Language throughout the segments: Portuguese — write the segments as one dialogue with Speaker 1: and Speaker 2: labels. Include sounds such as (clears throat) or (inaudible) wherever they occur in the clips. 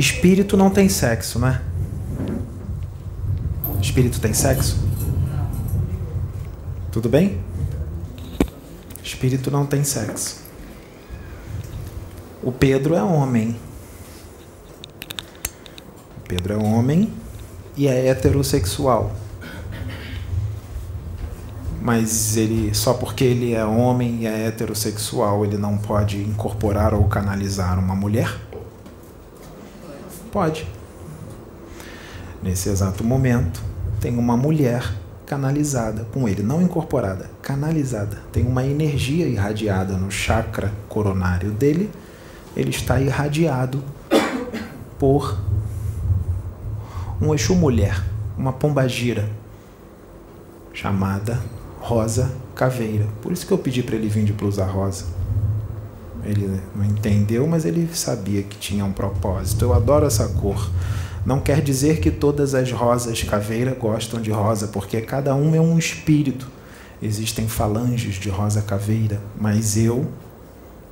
Speaker 1: Espírito não tem sexo, né? Espírito tem sexo? Tudo bem? Espírito não tem sexo. O Pedro é homem. O Pedro é homem e é heterossexual. Mas ele só porque ele é homem e é heterossexual, ele não pode incorporar ou canalizar uma mulher? Pode. Nesse exato momento, tem uma mulher canalizada com ele, não incorporada, canalizada. Tem uma energia irradiada no chakra coronário dele. Ele está irradiado por um Exu mulher, uma pombagira chamada Rosa Caveira. Por isso que eu pedi para ele vir de blusa rosa. Ele não entendeu, mas ele sabia que tinha um propósito. Eu adoro essa cor. Não quer dizer que todas as rosas caveira gostam de rosa, porque cada um é um espírito. Existem falanges de rosa caveira, mas eu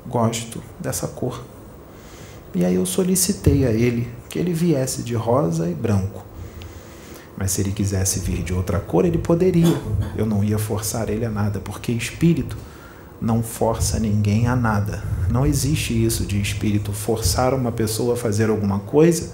Speaker 1: gosto dessa cor. E aí eu solicitei a ele que ele viesse de rosa e branco. Mas se ele quisesse vir de outra cor, ele poderia. Eu não ia forçar ele a nada, porque espírito não força ninguém a nada. Não existe isso de espírito forçar uma pessoa a fazer alguma coisa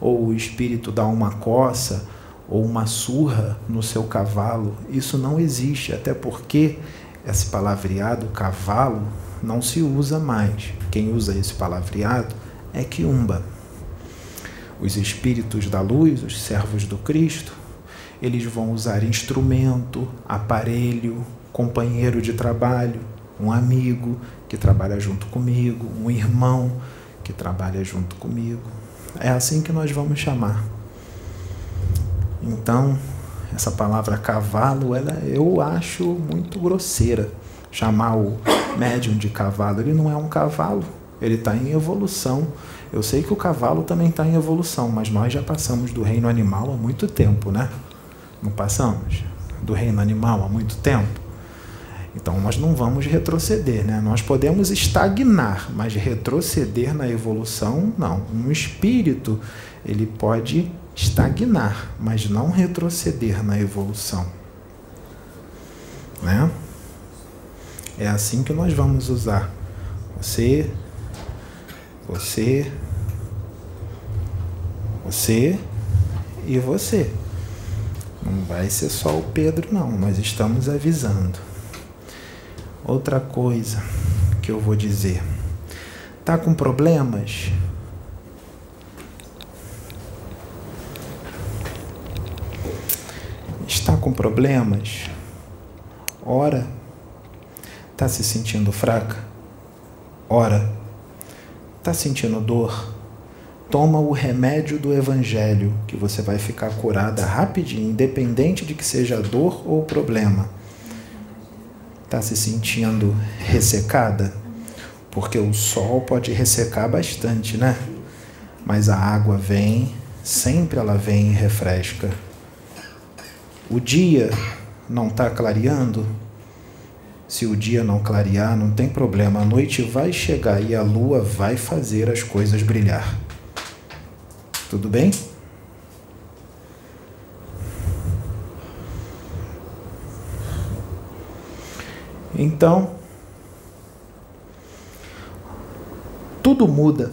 Speaker 1: ou o espírito dá uma coça ou uma surra no seu cavalo, isso não existe, até porque esse palavreado cavalo não se usa mais. Quem usa esse palavreado é quiumba. Os espíritos da luz, os servos do Cristo, eles vão usar instrumento, aparelho, companheiro de trabalho, um amigo que trabalha junto comigo, um irmão que trabalha junto comigo. É assim que nós vamos chamar. Então, essa palavra cavalo, ela eu acho muito grosseira. Chamar o médium de cavalo, ele não é um cavalo, ele está em evolução. Eu sei que o cavalo também está em evolução, mas nós já passamos do reino animal há muito tempo, né? Não passamos? Do reino animal há muito tempo. Então nós não vamos retroceder, né? Nós podemos estagnar, mas retroceder na evolução, não. Um espírito, ele pode estagnar, mas não retroceder na evolução. Né? É assim que nós vamos usar. Você, você, você e você. Não vai ser só o Pedro, não. Nós estamos avisando. Outra coisa que eu vou dizer. Tá com problemas? Está com problemas? Ora. Tá se sentindo fraca? Ora. Tá sentindo dor? Toma o remédio do evangelho que você vai ficar curada rapidinho, independente de que seja dor ou problema Está se sentindo ressecada? Porque o sol pode ressecar bastante, né? Mas a água vem, sempre ela vem e refresca. O dia não está clareando? Se o dia não clarear, não tem problema, a noite vai chegar e a lua vai fazer as coisas brilhar. Tudo bem? Então, tudo muda.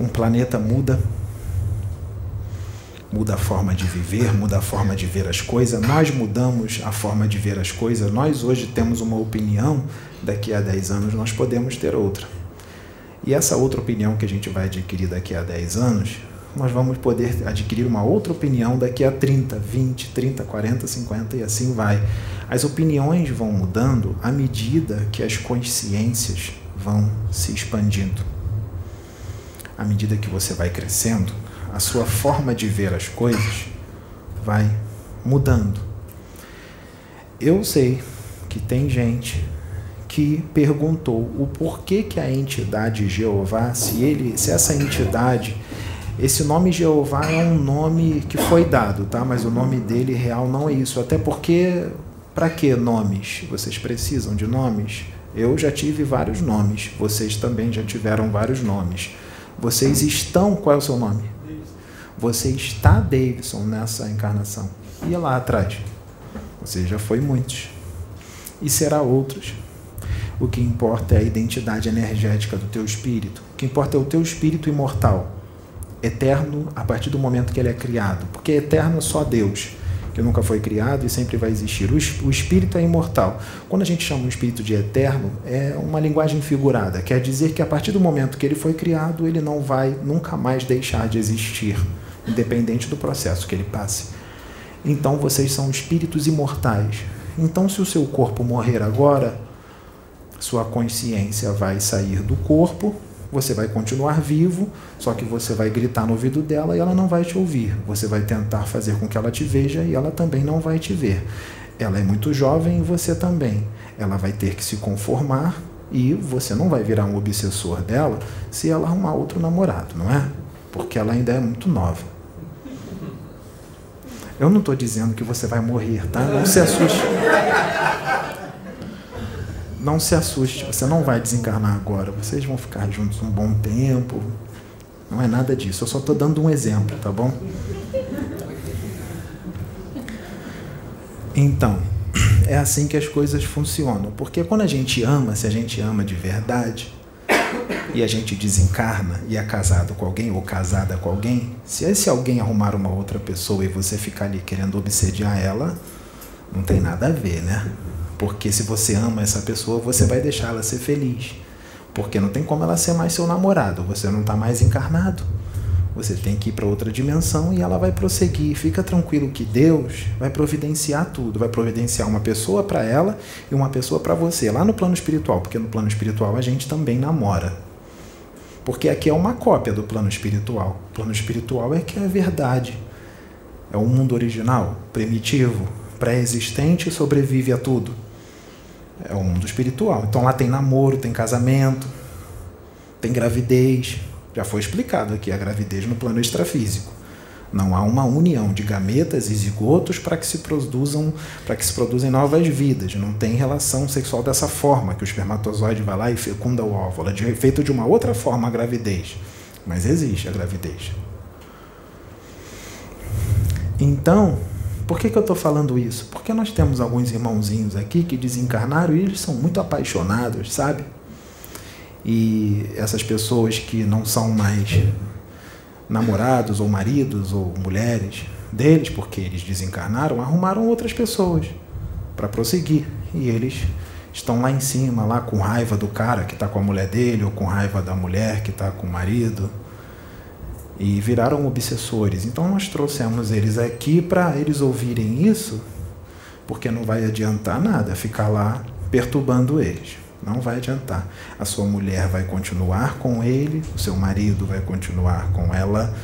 Speaker 1: Um planeta muda, muda a forma de viver, muda a forma de ver as coisas. Nós mudamos a forma de ver as coisas. Nós hoje temos uma opinião, daqui a 10 anos nós podemos ter outra. E essa outra opinião que a gente vai adquirir daqui a 10 anos nós vamos poder adquirir uma outra opinião daqui a 30, 20, 30, 40, 50 e assim vai. As opiniões vão mudando à medida que as consciências vão se expandindo. À medida que você vai crescendo, a sua forma de ver as coisas vai mudando. Eu sei que tem gente que perguntou o porquê que a entidade Jeová, se ele, se essa entidade esse nome Jeová é um nome que foi dado, tá? Mas o nome dele real não é isso. Até porque, para que nomes? Vocês precisam de nomes? Eu já tive vários nomes, vocês também já tiveram vários nomes. Vocês estão. Qual é o seu nome? Você está, Davidson, nessa encarnação. E lá atrás? Você já foi muitos. E será outros. O que importa é a identidade energética do teu espírito. O que importa é o teu espírito imortal, eterno a partir do momento que ele é criado. Porque eterno é só Deus, que nunca foi criado e sempre vai existir. O espírito é imortal. Quando a gente chama um espírito de eterno, é uma linguagem figurada. Quer dizer que a partir do momento que ele foi criado, ele não vai nunca mais deixar de existir, independente do processo que ele passe. Então vocês são espíritos imortais. Então, se o seu corpo morrer agora, sua consciência vai sair do corpo, você vai continuar vivo, só que você vai gritar no ouvido dela e ela não vai te ouvir. Você vai tentar fazer com que ela te veja e ela também não vai te ver. Ela é muito jovem e você também. Ela vai ter que se conformar e você não vai virar um obsessor dela se ela arrumar outro namorado, não é? Porque ela ainda é muito nova. Eu não estou dizendo que você vai morrer, tá? Não se assuste não se assuste, você não vai desencarnar agora, vocês vão ficar juntos um bom tempo. Não é nada disso, eu só estou dando um exemplo, tá bom? Então, é assim que as coisas funcionam. Porque quando a gente ama, se a gente ama de verdade, e a gente desencarna e é casado com alguém ou casada com alguém, se esse alguém arrumar uma outra pessoa e você ficar ali querendo obsediar ela, não tem nada a ver, né? Porque se você ama essa pessoa, você vai deixar ela ser feliz. Porque não tem como ela ser mais seu namorado, você não está mais encarnado. Você tem que ir para outra dimensão e ela vai prosseguir. Fica tranquilo que Deus vai providenciar tudo. Vai providenciar uma pessoa para ela e uma pessoa para você, lá no plano espiritual. Porque no plano espiritual a gente também namora. Porque aqui é uma cópia do plano espiritual. O plano espiritual é que é a verdade. É o mundo original, primitivo, pré-existente, sobrevive a tudo. É o mundo espiritual. Então lá tem namoro, tem casamento, tem gravidez. Já foi explicado aqui a gravidez no plano extrafísico. Não há uma união de gametas e zigotos para que se produzam, para que se produzem novas vidas. Não tem relação sexual dessa forma que o espermatozoide vai lá e fecunda o óvulo. É feito de uma outra forma a gravidez, mas existe a gravidez. Então, por que, que eu estou falando isso? Porque nós temos alguns irmãozinhos aqui que desencarnaram e eles são muito apaixonados, sabe? E essas pessoas que não são mais namorados ou maridos ou mulheres deles, porque eles desencarnaram, arrumaram outras pessoas para prosseguir. E eles estão lá em cima, lá com raiva do cara que está com a mulher dele, ou com raiva da mulher que está com o marido e viraram obsessores. Então nós trouxemos eles aqui para eles ouvirem isso, porque não vai adiantar nada ficar lá perturbando eles. Não vai adiantar. A sua mulher vai continuar com ele, o seu marido vai continuar com ela,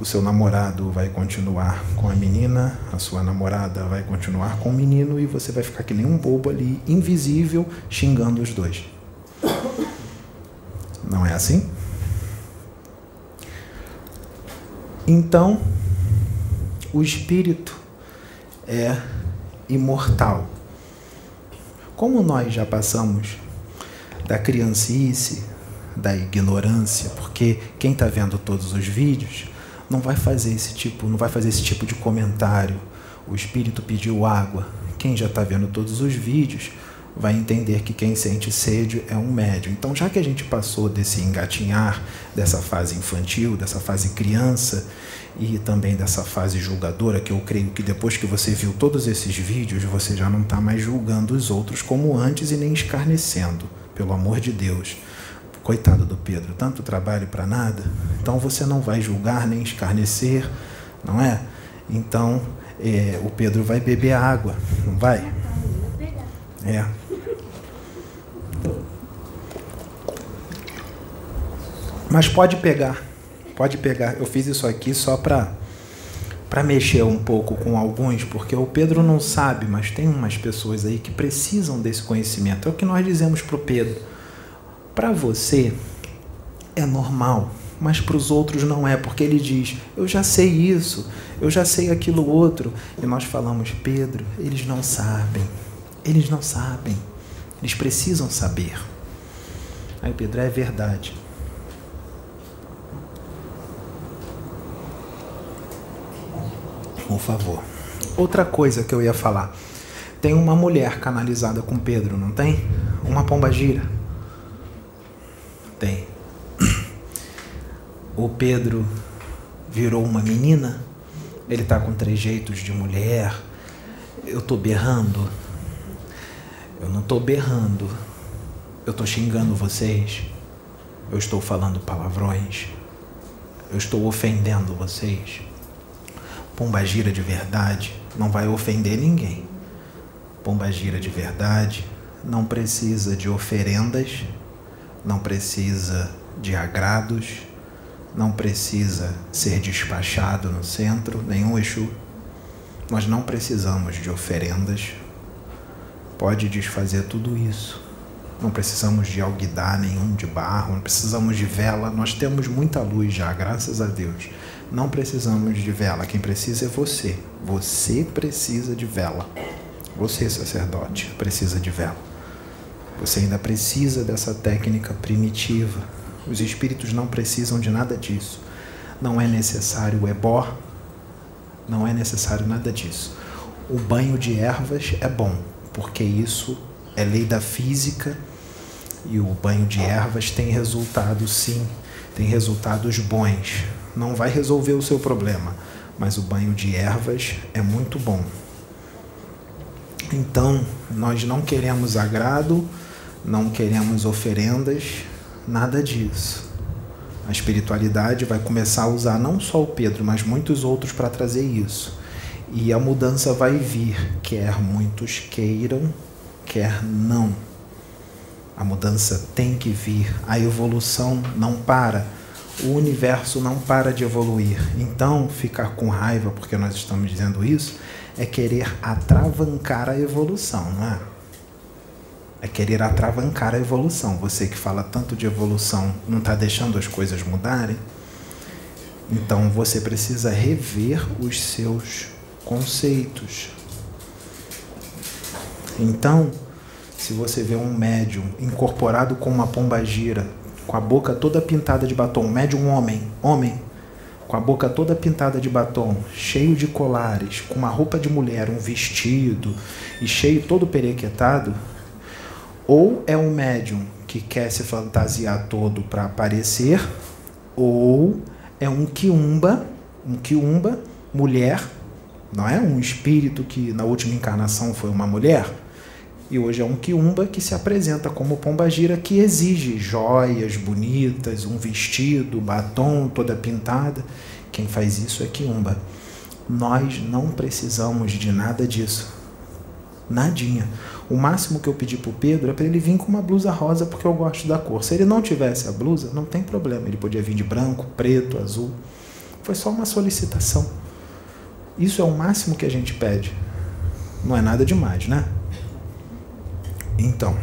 Speaker 1: o seu namorado vai continuar com a menina, a sua namorada vai continuar com o menino e você vai ficar que nem um bobo ali, invisível, xingando os dois. Não é assim? Então, o espírito é imortal. Como nós já passamos da criancice, da ignorância, porque quem está vendo todos os vídeos não vai fazer esse tipo, não vai fazer esse tipo de comentário. O espírito pediu água. Quem já está vendo todos os vídeos vai entender que quem sente sede é um médium. Então, já que a gente passou desse engatinhar, dessa fase infantil, dessa fase criança e também dessa fase julgadora, que eu creio que depois que você viu todos esses vídeos, você já não está mais julgando os outros como antes e nem escarnecendo, pelo amor de Deus. Coitado do Pedro, tanto trabalho para nada. Então você não vai julgar nem escarnecer, não é? Então é, o Pedro vai beber água, não vai? É. Mas pode pegar, pode pegar. Eu fiz isso aqui só para para mexer um pouco com alguns, porque o Pedro não sabe, mas tem umas pessoas aí que precisam desse conhecimento. É o que nós dizemos para o Pedro. Para você é normal, mas para os outros não é, porque ele diz: Eu já sei isso, eu já sei aquilo outro. E nós falamos: Pedro, eles não sabem, eles não sabem, eles precisam saber. Aí Pedro, é verdade. Por favor. Outra coisa que eu ia falar. Tem uma mulher canalizada com Pedro, não tem? Uma pomba gira. Tem. (clears throat) O Pedro virou uma menina. Ele tá com trejeitos de mulher. Eu tô berrando. Eu não tô berrando. Eu tô xingando vocês. Eu estou falando palavrões. Eu estou ofendendo vocês. Pomba gira de verdade não vai ofender ninguém. Pomba gira de verdade não precisa de oferendas, não precisa de agrados, não precisa ser despachado no centro, nenhum Exu. Nós não precisamos de oferendas. Pode desfazer tudo isso. Não precisamos de alguidar nenhum de barro, não precisamos de vela. Nós temos muita luz já, graças a Deus. Não precisamos de vela. Quem precisa é você. Você precisa de vela. Você, sacerdote, precisa de vela. Você ainda precisa dessa técnica primitiva. Os espíritos não precisam de nada disso. Não é necessário o ebó, não é necessário nada disso. O banho de ervas é bom, porque isso é lei da física e o banho de ervas tem resultados, sim, tem resultados bons. Não vai resolver o seu problema, mas o banho de ervas é muito bom. Então, nós não queremos agrado, não queremos oferendas, nada disso. A espiritualidade vai começar a usar não só o Pedro, mas muitos outros para trazer isso. E a mudança vai vir, quer muitos queiram, quer não. A mudança tem que vir, a evolução não para. O universo não para de evoluir. Então, ficar com raiva porque nós estamos dizendo isso é querer atravancar a evolução, não é? É querer atravancar a evolução. Você que fala tanto de evolução não está deixando as coisas mudarem? Então você precisa rever os seus conceitos. Então, se você vê um médium incorporado com uma pomba gira, com a boca toda pintada de batom, médium homem, homem, com a boca toda pintada de batom, cheio de colares, com uma roupa de mulher, um vestido e cheio todo perequetado, ou é um médium que quer se fantasiar todo para aparecer, ou é um quiumba, um quiumba, mulher, não é? Um espírito que na última encarnação foi uma mulher, e hoje é um quiumba que se apresenta como pombagira que exige joias bonitas, um vestido, batom toda pintada. Quem faz isso é quiumba. Nós não precisamos de nada disso. Nadinha. O máximo que eu pedi para o Pedro é para ele vir com uma blusa rosa porque eu gosto da cor. Se ele não tivesse a blusa, não tem problema. Ele podia vir de branco, preto, azul. Foi só uma solicitação. Isso é o máximo que a gente pede. Não é nada demais, né? Então,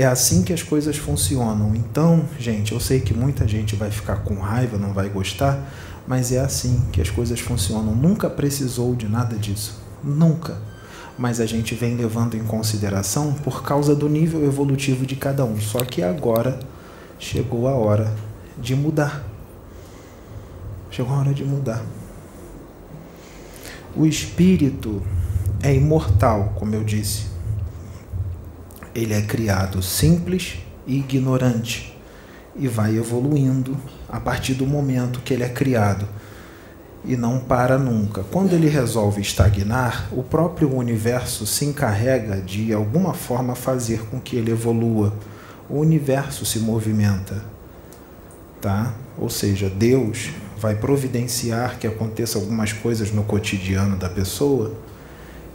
Speaker 1: é assim que as coisas funcionam. Então, gente, eu sei que muita gente vai ficar com raiva, não vai gostar, mas é assim que as coisas funcionam. Nunca precisou de nada disso. Nunca. Mas a gente vem levando em consideração por causa do nível evolutivo de cada um. Só que agora chegou a hora de mudar. Chegou a hora de mudar. O espírito é imortal, como eu disse. Ele é criado simples e ignorante e vai evoluindo a partir do momento que ele é criado e não para nunca. Quando ele resolve estagnar, o próprio universo se encarrega de alguma forma fazer com que ele evolua. O universo se movimenta, tá? Ou seja, Deus vai providenciar que aconteça algumas coisas no cotidiano da pessoa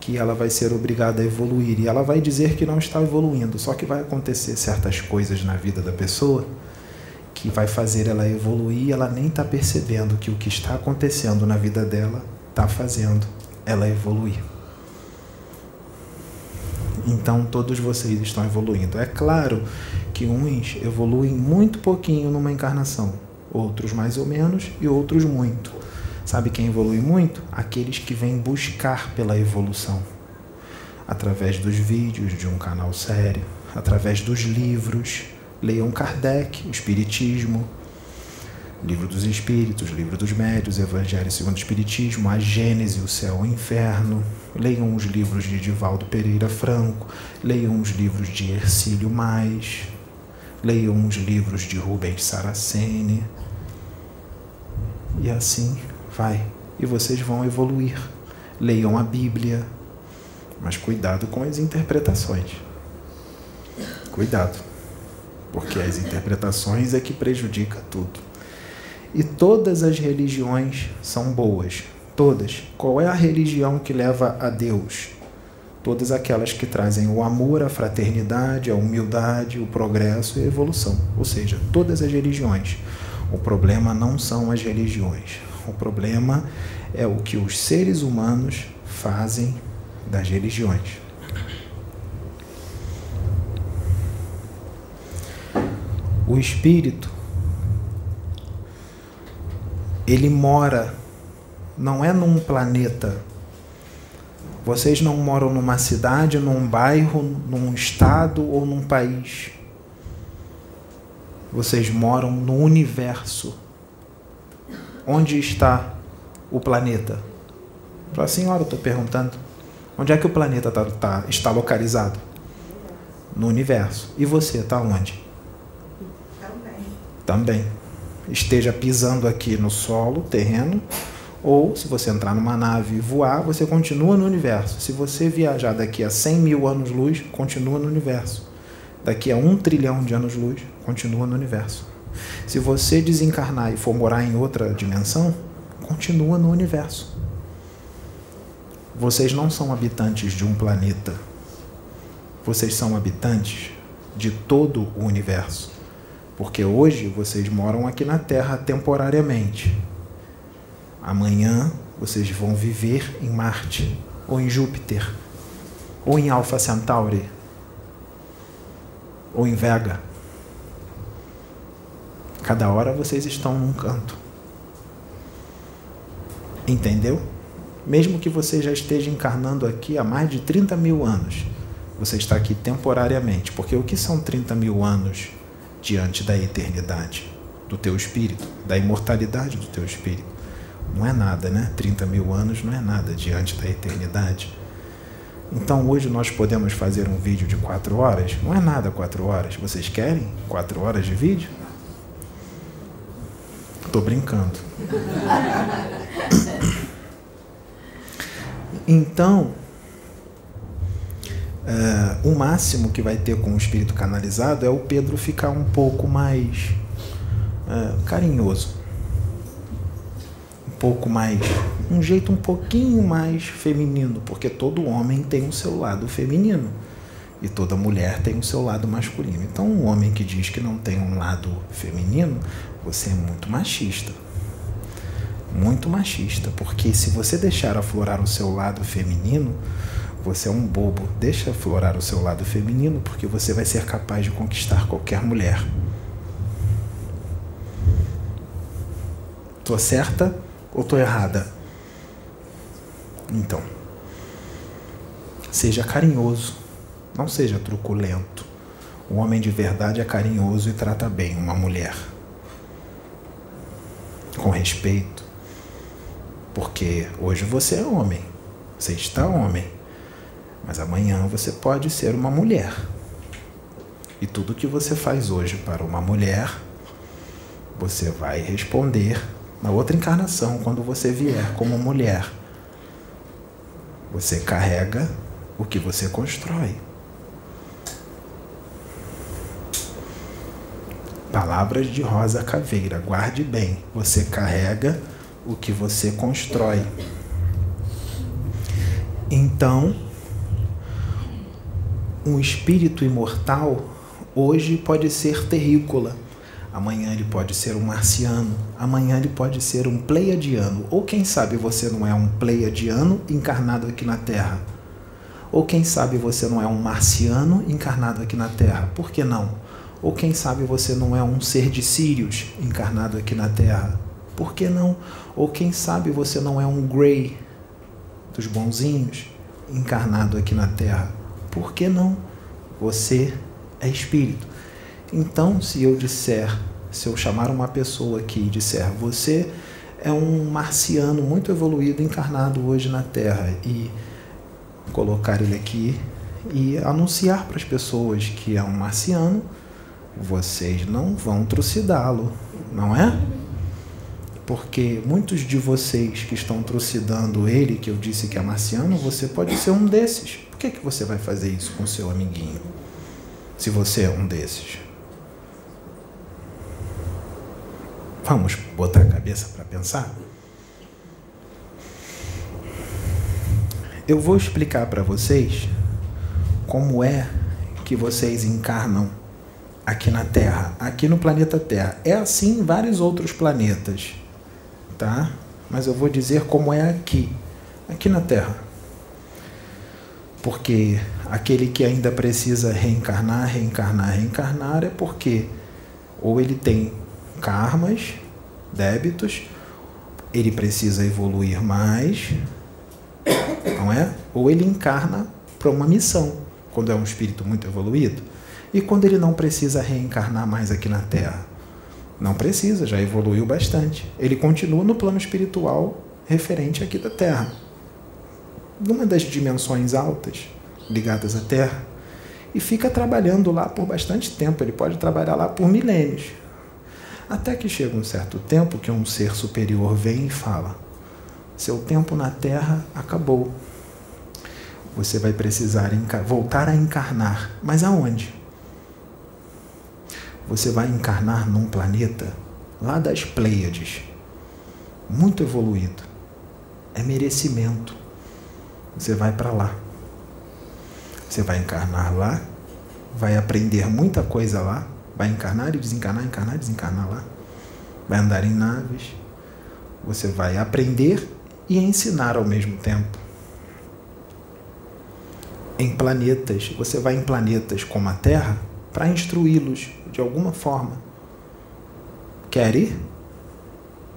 Speaker 1: que ela vai ser obrigada a evoluir e ela vai dizer que não está evoluindo, só que vai acontecer certas coisas na vida da pessoa que vai fazer ela evoluir ela nem está percebendo que o que está acontecendo na vida dela está fazendo ela evoluir. Então todos vocês estão evoluindo. É claro que uns evoluem muito pouquinho numa encarnação, outros mais ou menos e outros muito. Sabe quem evolui muito? Aqueles que vêm buscar pela evolução. Através dos vídeos de um canal sério, através dos livros. Leiam Kardec, o Espiritismo. Livro dos Espíritos, Livro dos Médios, Evangelho segundo o Espiritismo, A Gênese, o Céu e o Inferno. Leiam os livros de Divaldo Pereira Franco, leiam os livros de Ercílio Mais, leiam os livros de Rubens Saraceni. E assim vai. E vocês vão evoluir. Leiam a Bíblia, mas cuidado com as interpretações. Cuidado, porque as interpretações é que prejudica tudo. E todas as religiões são boas, todas. Qual é a religião que leva a Deus? Todas aquelas que trazem o amor, a fraternidade, a humildade, o progresso e a evolução. Ou seja, todas as religiões. O problema não são as religiões. O problema é o que os seres humanos fazem das religiões. O espírito ele mora não é num planeta. Vocês não moram numa cidade, num bairro, num estado ou num país. Vocês moram no universo. Onde está o planeta? Para a senhora, eu estou perguntando. Onde é que o planeta tá, tá, está localizado? No universo. E você está onde? Também. Também. Esteja pisando aqui no solo, terreno, ou se você entrar numa nave e voar, você continua no universo. Se você viajar daqui a 100 mil anos-luz, continua no universo. Daqui a um trilhão de anos-luz, continua no universo. Se você desencarnar e for morar em outra dimensão, continua no universo. Vocês não são habitantes de um planeta. Vocês são habitantes de todo o universo. Porque hoje vocês moram aqui na Terra temporariamente. Amanhã vocês vão viver em Marte, ou em Júpiter, ou em Alpha Centauri, ou em Vega. Cada hora vocês estão num canto. Entendeu? mesmo que você já esteja encarnando aqui há mais de 30 mil anos, você está aqui temporariamente. Porque o que são 30 mil anos diante da eternidade do teu espírito, da imortalidade do teu espírito? Não é nada, né? 30 mil anos não é nada diante da eternidade. Então hoje nós podemos fazer um vídeo de quatro horas? Não é nada quatro horas. Vocês querem quatro horas de vídeo? Estou brincando. Então, uh, o máximo que vai ter com o espírito canalizado é o Pedro ficar um pouco mais uh, carinhoso, um pouco mais, um jeito um pouquinho mais feminino, porque todo homem tem o seu lado feminino e toda mulher tem o seu lado masculino. Então, um homem que diz que não tem um lado feminino, você é muito machista muito machista, porque se você deixar aflorar o seu lado feminino, você é um bobo. Deixa aflorar o seu lado feminino, porque você vai ser capaz de conquistar qualquer mulher. Tô certa ou tô errada? Então, seja carinhoso, não seja truculento. O homem de verdade é carinhoso e trata bem uma mulher. Com respeito, porque hoje você é homem, você está homem, mas amanhã você pode ser uma mulher. E tudo que você faz hoje para uma mulher, você vai responder na outra encarnação, quando você vier como mulher. Você carrega o que você constrói. Palavras de Rosa Caveira, guarde bem. Você carrega o que você constrói. Então, um espírito imortal hoje pode ser terrícola, amanhã ele pode ser um marciano, amanhã ele pode ser um pleiadiano, ou quem sabe você não é um pleiadiano encarnado aqui na Terra. Ou quem sabe você não é um marciano encarnado aqui na Terra. Por que não? Ou quem sabe você não é um ser de Sírios encarnado aqui na Terra. Por que não? Ou quem sabe você não é um Grey dos bonzinhos encarnado aqui na Terra? Por que não? Você é espírito. Então, se eu disser se eu chamar uma pessoa aqui e disser, você é um marciano muito evoluído encarnado hoje na Terra e colocar ele aqui e anunciar para as pessoas que é um marciano, vocês não vão trucidá-lo, não é? Porque muitos de vocês que estão trucidando ele, que eu disse que é marciano, você pode ser um desses. Por que, que você vai fazer isso com seu amiguinho? Se você é um desses. Vamos botar a cabeça para pensar? Eu vou explicar para vocês como é que vocês encarnam aqui na Terra, aqui no planeta Terra. É assim em vários outros planetas, tá? Mas eu vou dizer como é aqui, aqui na Terra. Porque aquele que ainda precisa reencarnar, reencarnar, reencarnar é porque ou ele tem karmas, débitos, ele precisa evoluir mais, não é? Ou ele encarna para uma missão, quando é um espírito muito evoluído, e quando ele não precisa reencarnar mais aqui na Terra. Não precisa, já evoluiu bastante. Ele continua no plano espiritual referente aqui da Terra. Numa das dimensões altas ligadas à Terra, e fica trabalhando lá por bastante tempo. Ele pode trabalhar lá por milênios. Até que chega um certo tempo que um ser superior vem e fala: Seu tempo na Terra acabou. Você vai precisar voltar a encarnar. Mas aonde? Você vai encarnar num planeta lá das Pleiades, muito evoluído. É merecimento. Você vai para lá. Você vai encarnar lá, vai aprender muita coisa lá, Vai encarnar e desencarnar, encarnar e desencarnar lá. Vai andar em naves. Você vai aprender e ensinar ao mesmo tempo. Em planetas, você vai em planetas como a Terra para instruí-los de alguma forma. Quer ir?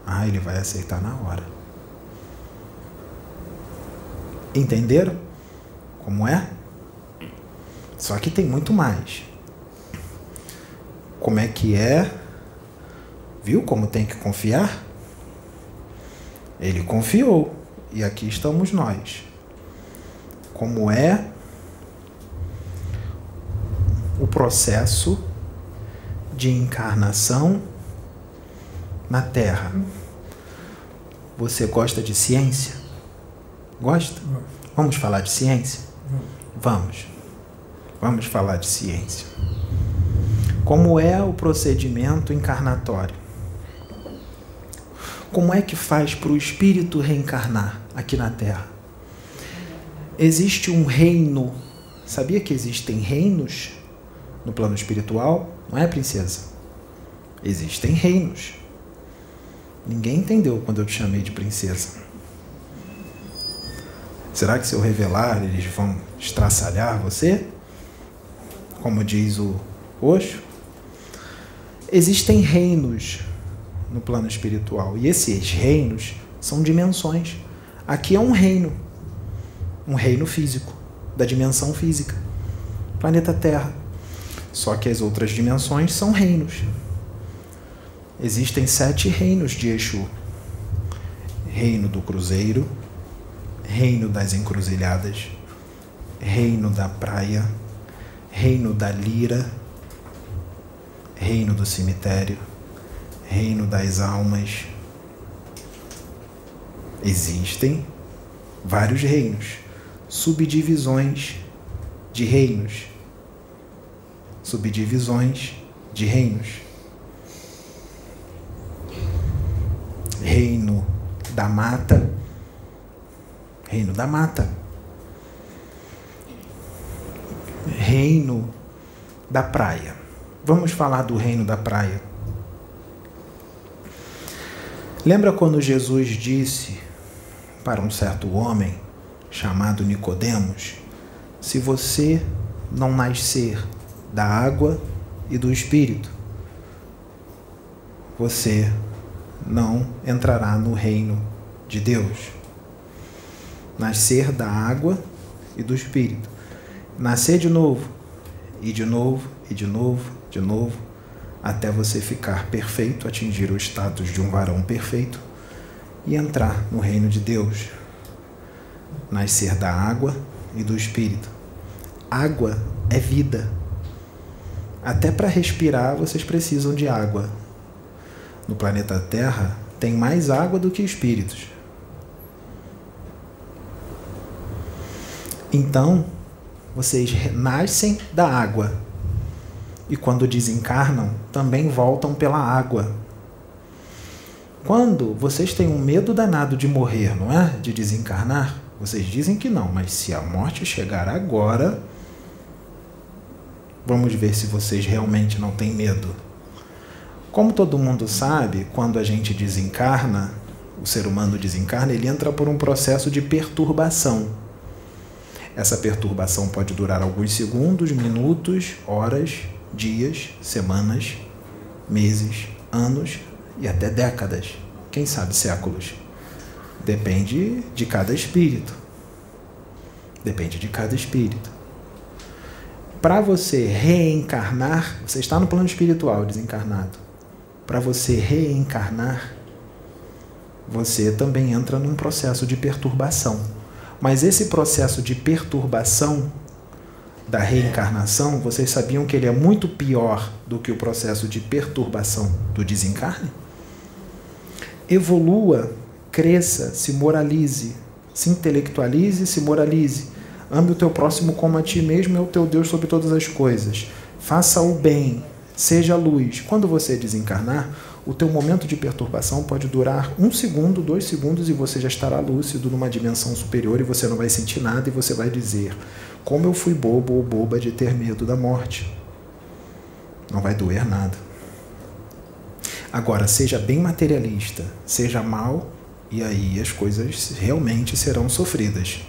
Speaker 1: Ah, ele vai aceitar na hora. Entenderam como é? Só que tem muito mais como é que é. Viu como tem que confiar? Ele confiou e aqui estamos nós. Como é o processo de encarnação na Terra? Você gosta de ciência? Gosta? Vamos falar de ciência? Vamos. Vamos falar de ciência. Como é o procedimento encarnatório? Como é que faz para o espírito reencarnar aqui na Terra? Existe um reino. Sabia que existem reinos no plano espiritual? Não é, princesa? Existem reinos. Ninguém entendeu quando eu te chamei de princesa. Será que se eu revelar eles vão estraçalhar você? Como diz o Oxo? Existem reinos no plano espiritual e esses reinos são dimensões. Aqui é um reino, um reino físico, da dimensão física, planeta Terra. Só que as outras dimensões são reinos. Existem sete reinos de Exu: Reino do Cruzeiro, Reino das Encruzilhadas, Reino da Praia, Reino da Lira reino do cemitério, reino das almas. Existem vários reinos, subdivisões de reinos. Subdivisões de reinos. Reino da mata, reino da mata. Reino da praia Vamos falar do reino da praia. Lembra quando Jesus disse para um certo homem chamado Nicodemos: Se você não nascer da água e do espírito, você não entrará no reino de Deus. Nascer da água e do espírito. Nascer de novo, e de novo, e de novo, de novo, até você ficar perfeito, atingir o status de um varão perfeito e entrar no reino de Deus. Nascer da água e do espírito. Água é vida. Até para respirar vocês precisam de água. No planeta Terra tem mais água do que espíritos. Então, vocês nascem da água e quando desencarnam, também voltam pela água. Quando vocês têm um medo danado de morrer, não é? De desencarnar, vocês dizem que não, mas se a morte chegar agora, vamos ver se vocês realmente não têm medo. Como todo mundo sabe, quando a gente desencarna, o ser humano desencarna, ele entra por um processo de perturbação. Essa perturbação pode durar alguns segundos, minutos, horas, dias, semanas, meses, anos e até décadas, quem sabe séculos. Depende de cada espírito. Depende de cada espírito. Para você reencarnar, você está no plano espiritual desencarnado. Para você reencarnar, você também entra num processo de perturbação. Mas esse processo de perturbação da reencarnação, vocês sabiam que ele é muito pior do que o processo de perturbação do desencarne? Evolua, cresça, se moralize, se intelectualize, se moralize. Ame o teu próximo como a ti mesmo, é o teu Deus sobre todas as coisas. Faça o bem, seja luz. Quando você desencarnar, o teu momento de perturbação pode durar um segundo, dois segundos e você já estará lúcido numa dimensão superior e você não vai sentir nada e você vai dizer: Como eu fui bobo ou boba de ter medo da morte. Não vai doer nada. Agora, seja bem materialista, seja mal, e aí as coisas realmente serão sofridas.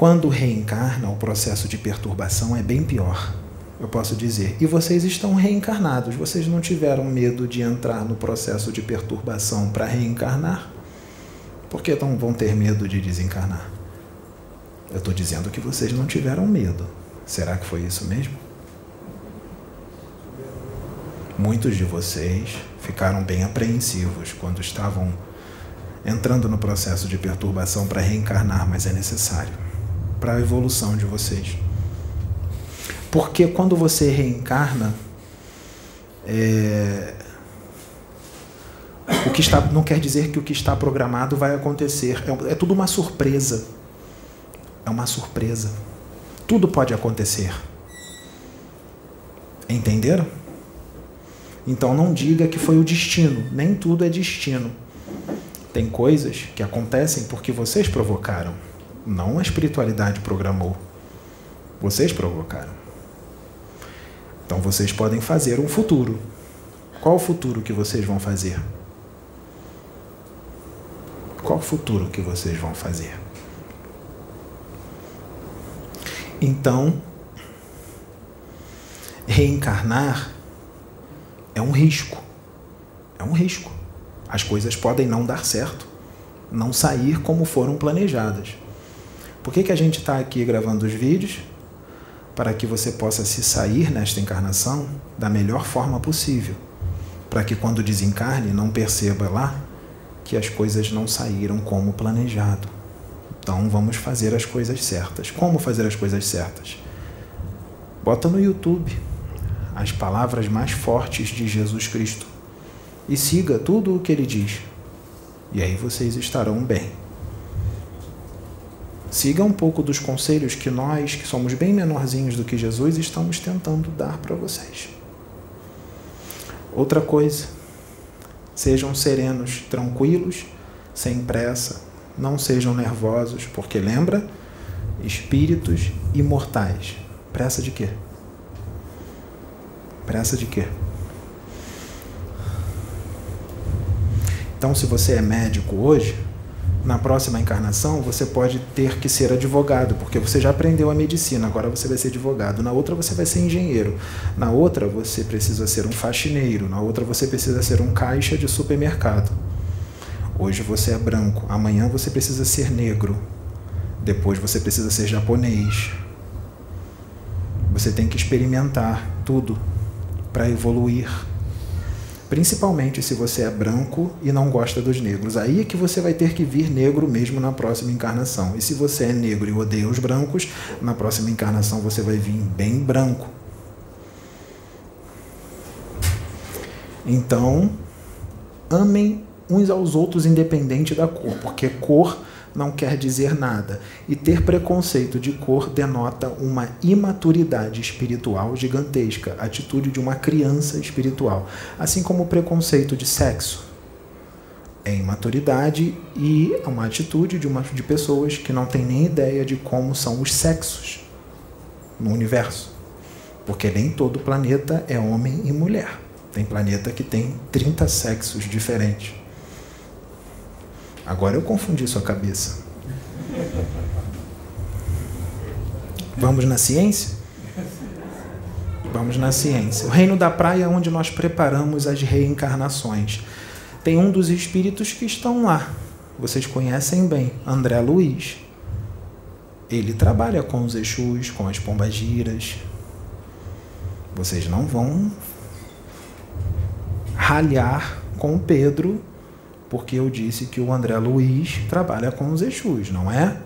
Speaker 1: Quando reencarna, o processo de perturbação é bem pior eu posso dizer. E vocês estão reencarnados. Vocês não tiveram medo de entrar no processo de perturbação para reencarnar? Por que não vão ter medo de desencarnar? Eu estou dizendo que vocês não tiveram medo. Será que foi isso mesmo? Muitos de vocês ficaram bem apreensivos quando estavam entrando no processo de perturbação para reencarnar, mas é necessário para a evolução de vocês. Porque quando você reencarna, é, o que está, não quer dizer que o que está programado vai acontecer. É, é tudo uma surpresa. É uma surpresa. Tudo pode acontecer. Entenderam? Então não diga que foi o destino. Nem tudo é destino. Tem coisas que acontecem porque vocês provocaram. Não a espiritualidade programou. Vocês provocaram. Então vocês podem fazer um futuro. Qual o futuro que vocês vão fazer? Qual o futuro que vocês vão fazer? Então, reencarnar é um risco. É um risco. As coisas podem não dar certo, não sair como foram planejadas. Por que, que a gente está aqui gravando os vídeos? para que você possa se sair nesta encarnação da melhor forma possível, para que quando desencarne não perceba lá que as coisas não saíram como planejado. Então vamos fazer as coisas certas. Como fazer as coisas certas? Bota no YouTube as palavras mais fortes de Jesus Cristo e siga tudo o que ele diz. E aí vocês estarão bem. Siga um pouco dos conselhos que nós, que somos bem menorzinhos do que Jesus, estamos tentando dar para vocês. Outra coisa, sejam serenos, tranquilos, sem pressa, não sejam nervosos, porque lembra? Espíritos imortais. Pressa de quê? Pressa de quê? Então, se você é médico hoje, na próxima encarnação você pode ter que ser advogado, porque você já aprendeu a medicina, agora você vai ser advogado. Na outra você vai ser engenheiro. Na outra você precisa ser um faxineiro. Na outra você precisa ser um caixa de supermercado. Hoje você é branco, amanhã você precisa ser negro. Depois você precisa ser japonês. Você tem que experimentar tudo. para evoluir. Principalmente se você é branco e não gosta dos negros. Aí é que você vai ter que vir negro mesmo na próxima encarnação. E se você é negro e odeia os brancos, na próxima encarnação você vai vir bem branco. Então, amem uns aos outros independente da cor, porque cor não quer dizer nada. E ter preconceito de cor denota uma imaturidade espiritual gigantesca, atitude de uma criança espiritual. Assim como o preconceito de sexo é imaturidade e é uma atitude de, uma, de pessoas que não têm nem ideia de como são os sexos no universo. Porque nem todo planeta é homem e mulher. Tem planeta que tem 30 sexos diferentes. Agora eu confundi sua cabeça. Vamos na ciência? Vamos na ciência. O reino da praia é onde nós preparamos as reencarnações. Tem um dos espíritos que estão lá. Vocês conhecem bem, André Luiz. Ele trabalha com os Exus, com as pombagiras. Vocês não vão ralhar com o Pedro porque eu disse que o André Luiz trabalha com os Exus, não é?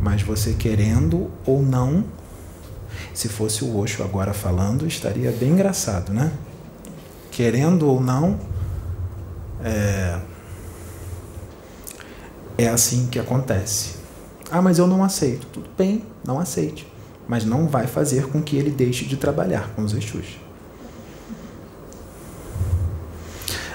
Speaker 1: Mas você querendo ou não, se fosse o Osho agora falando, estaria bem engraçado, né? Querendo ou não, é, é assim que acontece. Ah, mas eu não aceito. Tudo bem, não aceite. Mas não vai fazer com que ele deixe de trabalhar com os Exus.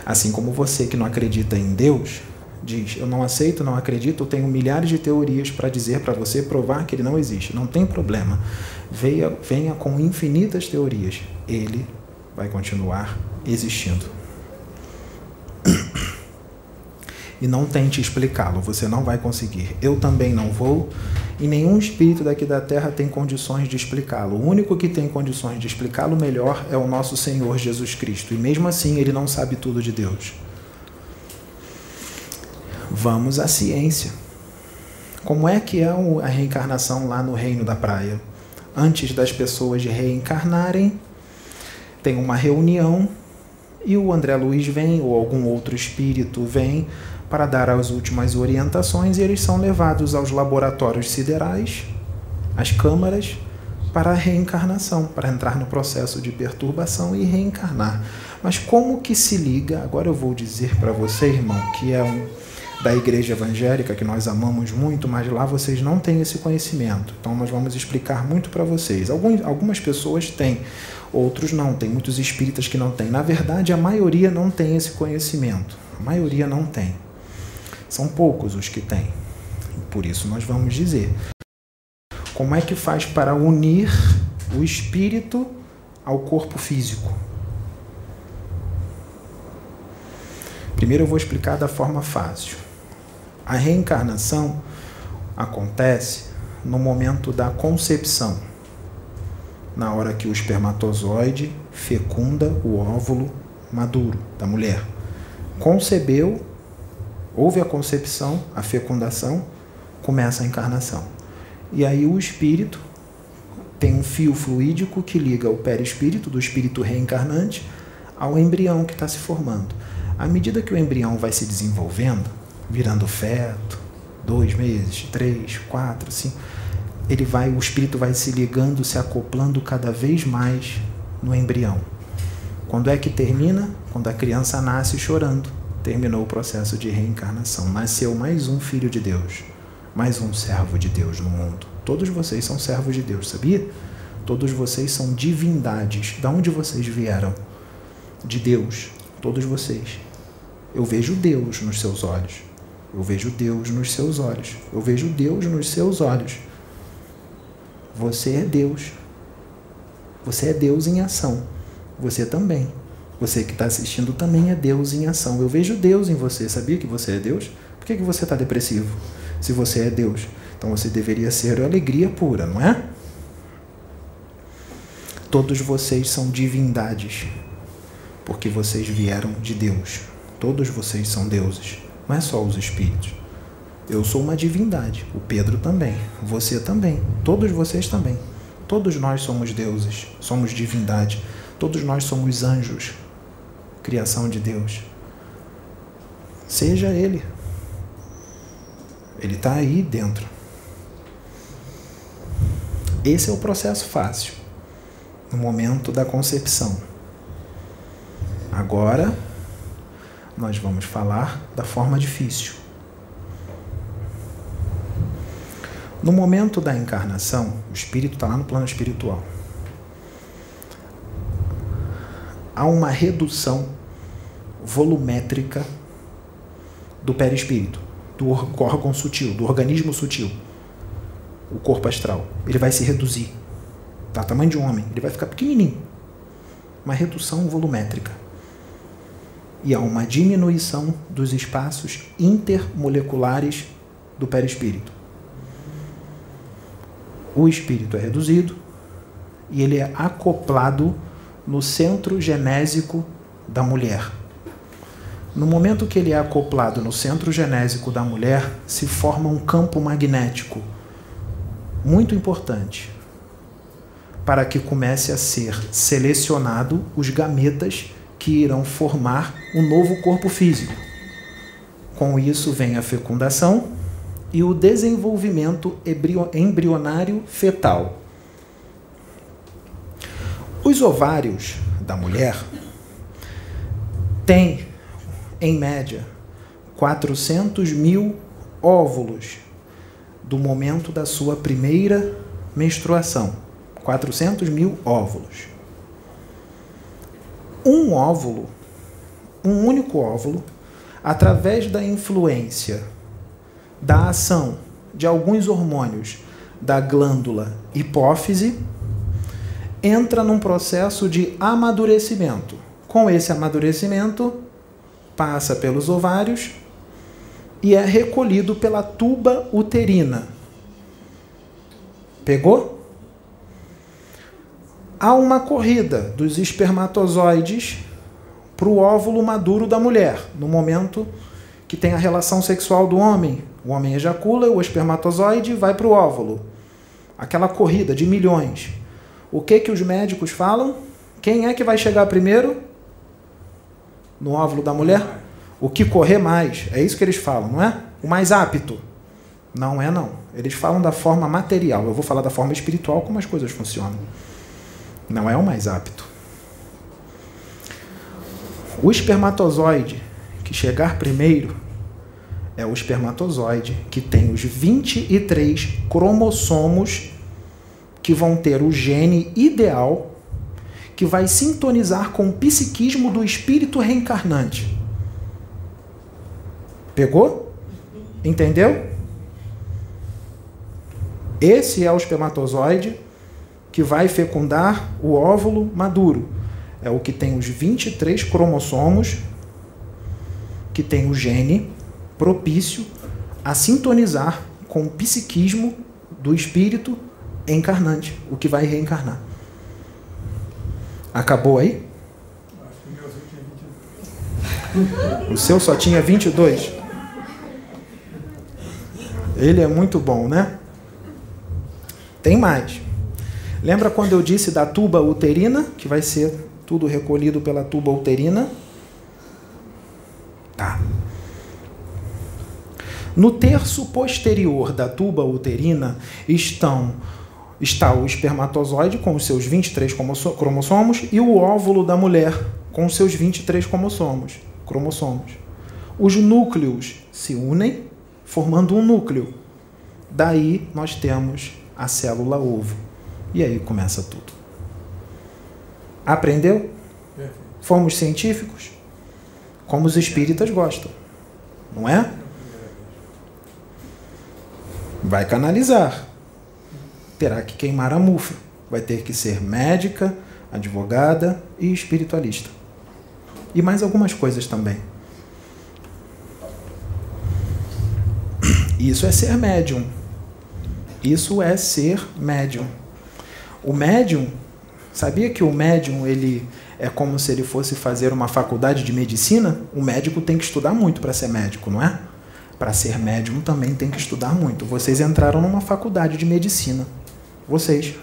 Speaker 1: Assim como você que não acredita em Deus, diz: Eu não aceito, não acredito, eu tenho milhares de teorias para dizer para você provar que ele não existe. Não tem problema. Venha, venha com infinitas teorias. Ele vai continuar existindo. E não tente explicá-lo, você não vai conseguir. Eu também não vou e nenhum espírito daqui da terra tem condições de explicá-lo. O único que tem condições de explicá-lo melhor é o nosso Senhor Jesus Cristo. E mesmo assim, ele não sabe tudo de Deus. Vamos à ciência. Como é que é a reencarnação lá no reino da praia? Antes das pessoas reencarnarem, tem uma reunião e o André Luiz vem, ou algum outro espírito vem, para dar as últimas orientações e eles são levados aos laboratórios siderais, às câmaras, para a reencarnação, para entrar no processo de perturbação e reencarnar. Mas como que se liga? Agora eu vou dizer para você, irmão, que é um da igreja evangélica que nós amamos muito, mas lá vocês não têm esse conhecimento. Então nós vamos explicar muito para vocês. Algumas pessoas têm, outros não. Tem muitos espíritas que não têm. Na verdade, a maioria não tem esse conhecimento. A maioria não tem. São poucos os que têm. Por isso nós vamos dizer. Como é que faz para unir o espírito ao corpo físico? Primeiro eu vou explicar da forma fácil. A reencarnação acontece no momento da concepção, na hora que o espermatozoide fecunda o óvulo maduro da mulher. Concebeu Houve a concepção, a fecundação, começa a encarnação. E aí o espírito tem um fio fluídico que liga o perispírito, do espírito reencarnante, ao embrião que está se formando. À medida que o embrião vai se desenvolvendo, virando feto, dois meses, três, quatro, cinco, ele vai, o espírito vai se ligando, se acoplando cada vez mais no embrião. Quando é que termina? Quando a criança nasce chorando terminou o processo de reencarnação. Nasceu mais um filho de Deus, mais um servo de Deus no mundo. Todos vocês são servos de Deus, sabia? Todos vocês são divindades. De onde vocês vieram? De Deus. Todos vocês. Eu vejo Deus nos seus olhos. Eu vejo Deus nos seus olhos. Eu vejo Deus nos seus olhos. Você é Deus. Você é Deus em ação. Você também. Você que está assistindo também é Deus em ação. Eu vejo Deus em você. Sabia que você é Deus? Por que, que você está depressivo? Se você é Deus. Então você deveria ser alegria pura, não é? Todos vocês são divindades, porque vocês vieram de Deus. Todos vocês são deuses, não é só os espíritos. Eu sou uma divindade, o Pedro também, você também, todos vocês também. Todos nós somos deuses, somos divindade. Todos nós somos anjos, criação de Deus. Seja Ele. Ele está aí dentro. Esse é o processo fácil, no momento da concepção. Agora, nós vamos falar da forma difícil. No momento da encarnação, o espírito está lá no plano espiritual. Há uma redução volumétrica do perispírito, do órgão sutil, do organismo sutil, o corpo astral. Ele vai se reduzir. Tá tamanho de um homem, ele vai ficar pequenininho. Uma redução volumétrica. E há uma diminuição dos espaços intermoleculares do perispírito o espírito é reduzido e ele é acoplado no centro genésico da mulher. No momento que ele é acoplado no centro genésico da mulher, se forma um campo magnético muito importante para que comece a ser selecionado os gametas que irão formar um novo corpo físico. Com isso vem a fecundação e o desenvolvimento embrionário fetal. Os ovários da mulher têm, em média, 400 mil óvulos do momento da sua primeira menstruação. 400 mil óvulos. Um óvulo, um único óvulo, através da influência da ação de alguns hormônios da glândula hipófise entra num processo de amadurecimento. Com esse amadurecimento, passa pelos ovários e é recolhido pela tuba uterina. Pegou? Há uma corrida dos espermatozoides para o óvulo maduro da mulher, no momento que tem a relação sexual do homem, o homem ejacula, o espermatozoide vai para o óvulo. Aquela corrida de milhões. O que que os médicos falam? Quem é que vai chegar primeiro no óvulo da mulher? O que correr mais. É isso que eles falam, não é? O mais apto. Não é não. Eles falam da forma material. Eu vou falar da forma espiritual como as coisas funcionam. Não é o mais apto. O espermatozoide que chegar primeiro é o espermatozoide, que tem os 23 cromossomos que vão ter o gene ideal que vai sintonizar com o psiquismo do espírito reencarnante. Pegou? Entendeu? Esse é o espermatozoide que vai fecundar o óvulo maduro. É o que tem os 23 cromossomos, que tem o gene propício a sintonizar com o psiquismo do espírito encarnante, o que vai reencarnar. Acabou aí? O seu só tinha 22. Ele é muito bom, né? Tem mais. Lembra quando eu disse da tuba uterina, que vai ser tudo recolhido pela tuba uterina? Tá. No terço posterior da tuba uterina estão está o espermatozoide com os seus 23 cromossomos e o óvulo da mulher com os seus 23 cromossomos. cromossomos. Os núcleos se unem, formando um núcleo. Daí nós temos a célula ovo. E aí começa tudo. Aprendeu? Fomos científicos? Como os espíritas gostam. Não é? vai canalizar. Terá que queimar a mufa. Vai ter que ser médica, advogada e espiritualista. E mais algumas coisas também. Isso é ser médium. Isso é ser médium. O médium, sabia que o médium ele é como se ele fosse fazer uma faculdade de medicina? O médico tem que estudar muito para ser médico, não é? Para ser médium também tem que estudar muito. Vocês entraram numa faculdade de medicina. Vocês.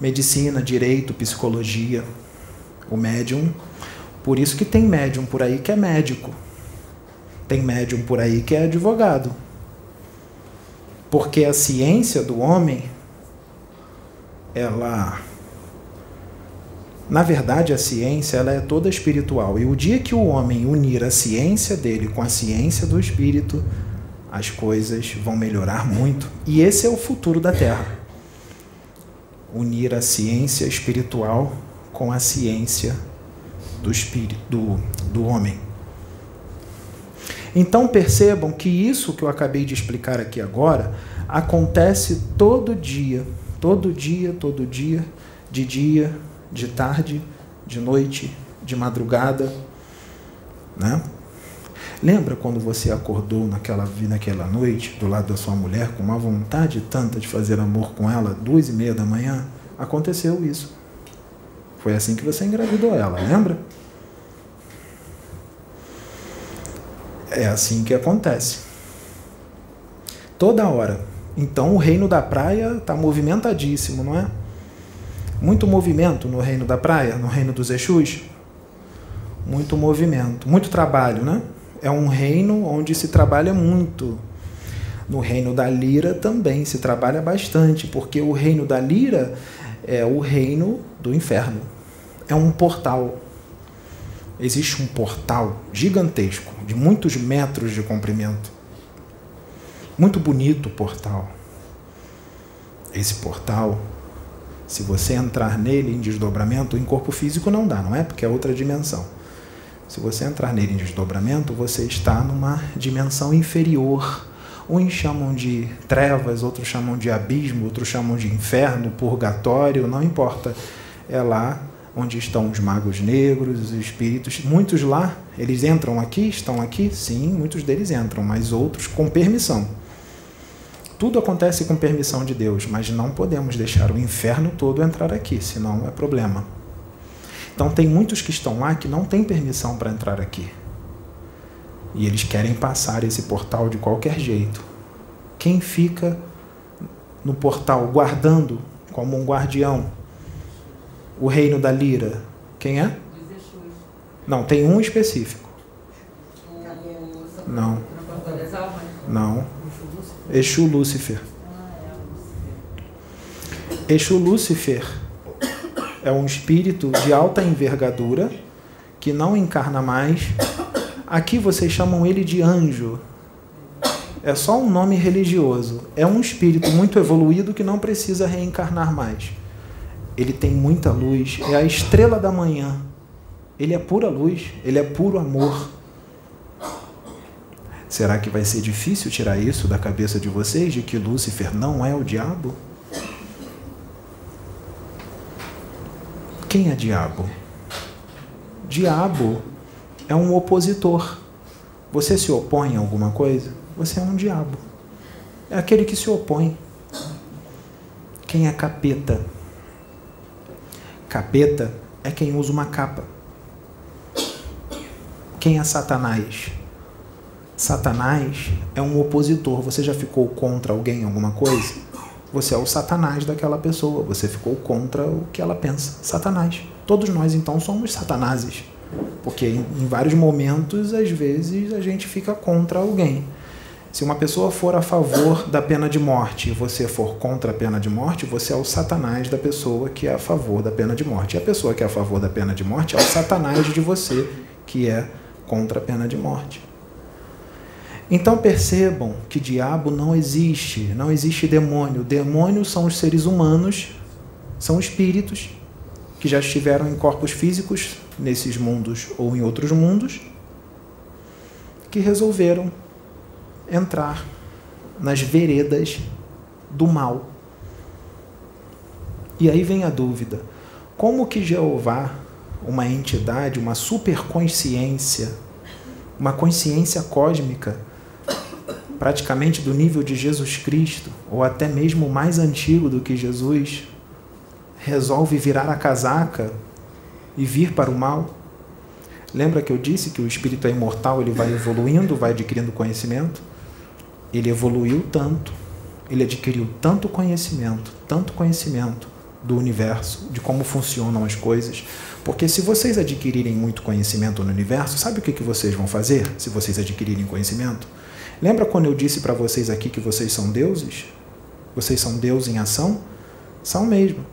Speaker 1: medicina, direito, psicologia. O médium, por isso que tem médium por aí que é médico. Tem médium por aí que é advogado. Porque a ciência do homem, ela. Na verdade, a ciência ela é toda espiritual. E o dia que o homem unir a ciência dele com a ciência do espírito, as coisas vão melhorar muito. E esse é o futuro da Terra. Unir a ciência espiritual com a ciência do espírito, do, do homem. Então percebam que isso que eu acabei de explicar aqui agora acontece todo dia, todo dia, todo dia, de dia, de tarde, de noite, de madrugada, né? Lembra quando você acordou naquela, naquela noite do lado da sua mulher com uma vontade tanta de fazer amor com ela, duas e meia da manhã? Aconteceu isso. Foi assim que você engravidou ela, lembra? É assim que acontece. Toda hora. Então o reino da praia está movimentadíssimo, não é? Muito movimento no reino da praia, no reino dos Exus. Muito movimento, muito trabalho, né? É um reino onde se trabalha muito. No reino da lira também se trabalha bastante, porque o reino da lira é o reino do inferno. É um portal existe um portal gigantesco, de muitos metros de comprimento. Muito bonito o portal. Esse portal, se você entrar nele em desdobramento, em corpo físico não dá, não é? Porque é outra dimensão. Se você entrar nele em desdobramento, você está numa dimensão inferior. Uns chamam de trevas, outros chamam de abismo, outros chamam de inferno, purgatório, não importa. É lá onde estão os magos negros, os espíritos. Muitos lá, eles entram aqui, estão aqui? Sim, muitos deles entram, mas outros com permissão. Tudo acontece com permissão de Deus, mas não podemos deixar o inferno todo entrar aqui, senão é problema. Então tem muitos que estão lá que não têm permissão para entrar aqui. E eles querem passar esse portal de qualquer jeito. Quem fica no portal guardando como um guardião o reino da lira? Quem é? Não, tem um específico. Não. Não. Exu Lúcifer. Exu Lúcifer é um espírito de alta envergadura que não encarna mais. Aqui vocês chamam ele de anjo. É só um nome religioso. É um espírito muito evoluído que não precisa reencarnar mais ele tem muita luz, é a estrela da manhã. Ele é pura luz, ele é puro amor. Será que vai ser difícil tirar isso da cabeça de vocês, de que Lúcifer não é o diabo? Quem é diabo? Diabo é um opositor. Você se opõe a alguma coisa? Você é um diabo. É aquele que se opõe. Quem é capeta? Capeta é quem usa uma capa. Quem é Satanás? Satanás é um opositor. Você já ficou contra alguém, alguma coisa? Você é o Satanás daquela pessoa. Você ficou contra o que ela pensa. Satanás. Todos nós, então, somos Satanases. Porque em vários momentos, às vezes, a gente fica contra alguém. Se uma pessoa for a favor da pena de morte e você for contra a pena de morte, você é o satanás da pessoa que é a favor da pena de morte. E a pessoa que é a favor da pena de morte é o satanás de você que é contra a pena de morte. Então percebam que diabo não existe, não existe demônio. Demônios são os seres humanos, são espíritos que já estiveram em corpos físicos nesses mundos ou em outros mundos que resolveram entrar nas veredas do mal. E aí vem a dúvida: como que Jeová, uma entidade, uma superconsciência, uma consciência cósmica, praticamente do nível de Jesus Cristo, ou até mesmo mais antigo do que Jesus, resolve virar a casaca e vir para o mal? Lembra que eu disse que o espírito é imortal, ele vai evoluindo, vai adquirindo conhecimento? ele evoluiu tanto, ele adquiriu tanto conhecimento, tanto conhecimento, do universo, de como funcionam as coisas. Porque se vocês adquirirem muito conhecimento no universo, sabe o que, que vocês vão fazer se vocês adquirirem conhecimento? Lembra quando eu disse para vocês aqui que vocês são deuses? Vocês são Deus em ação? São mesmo.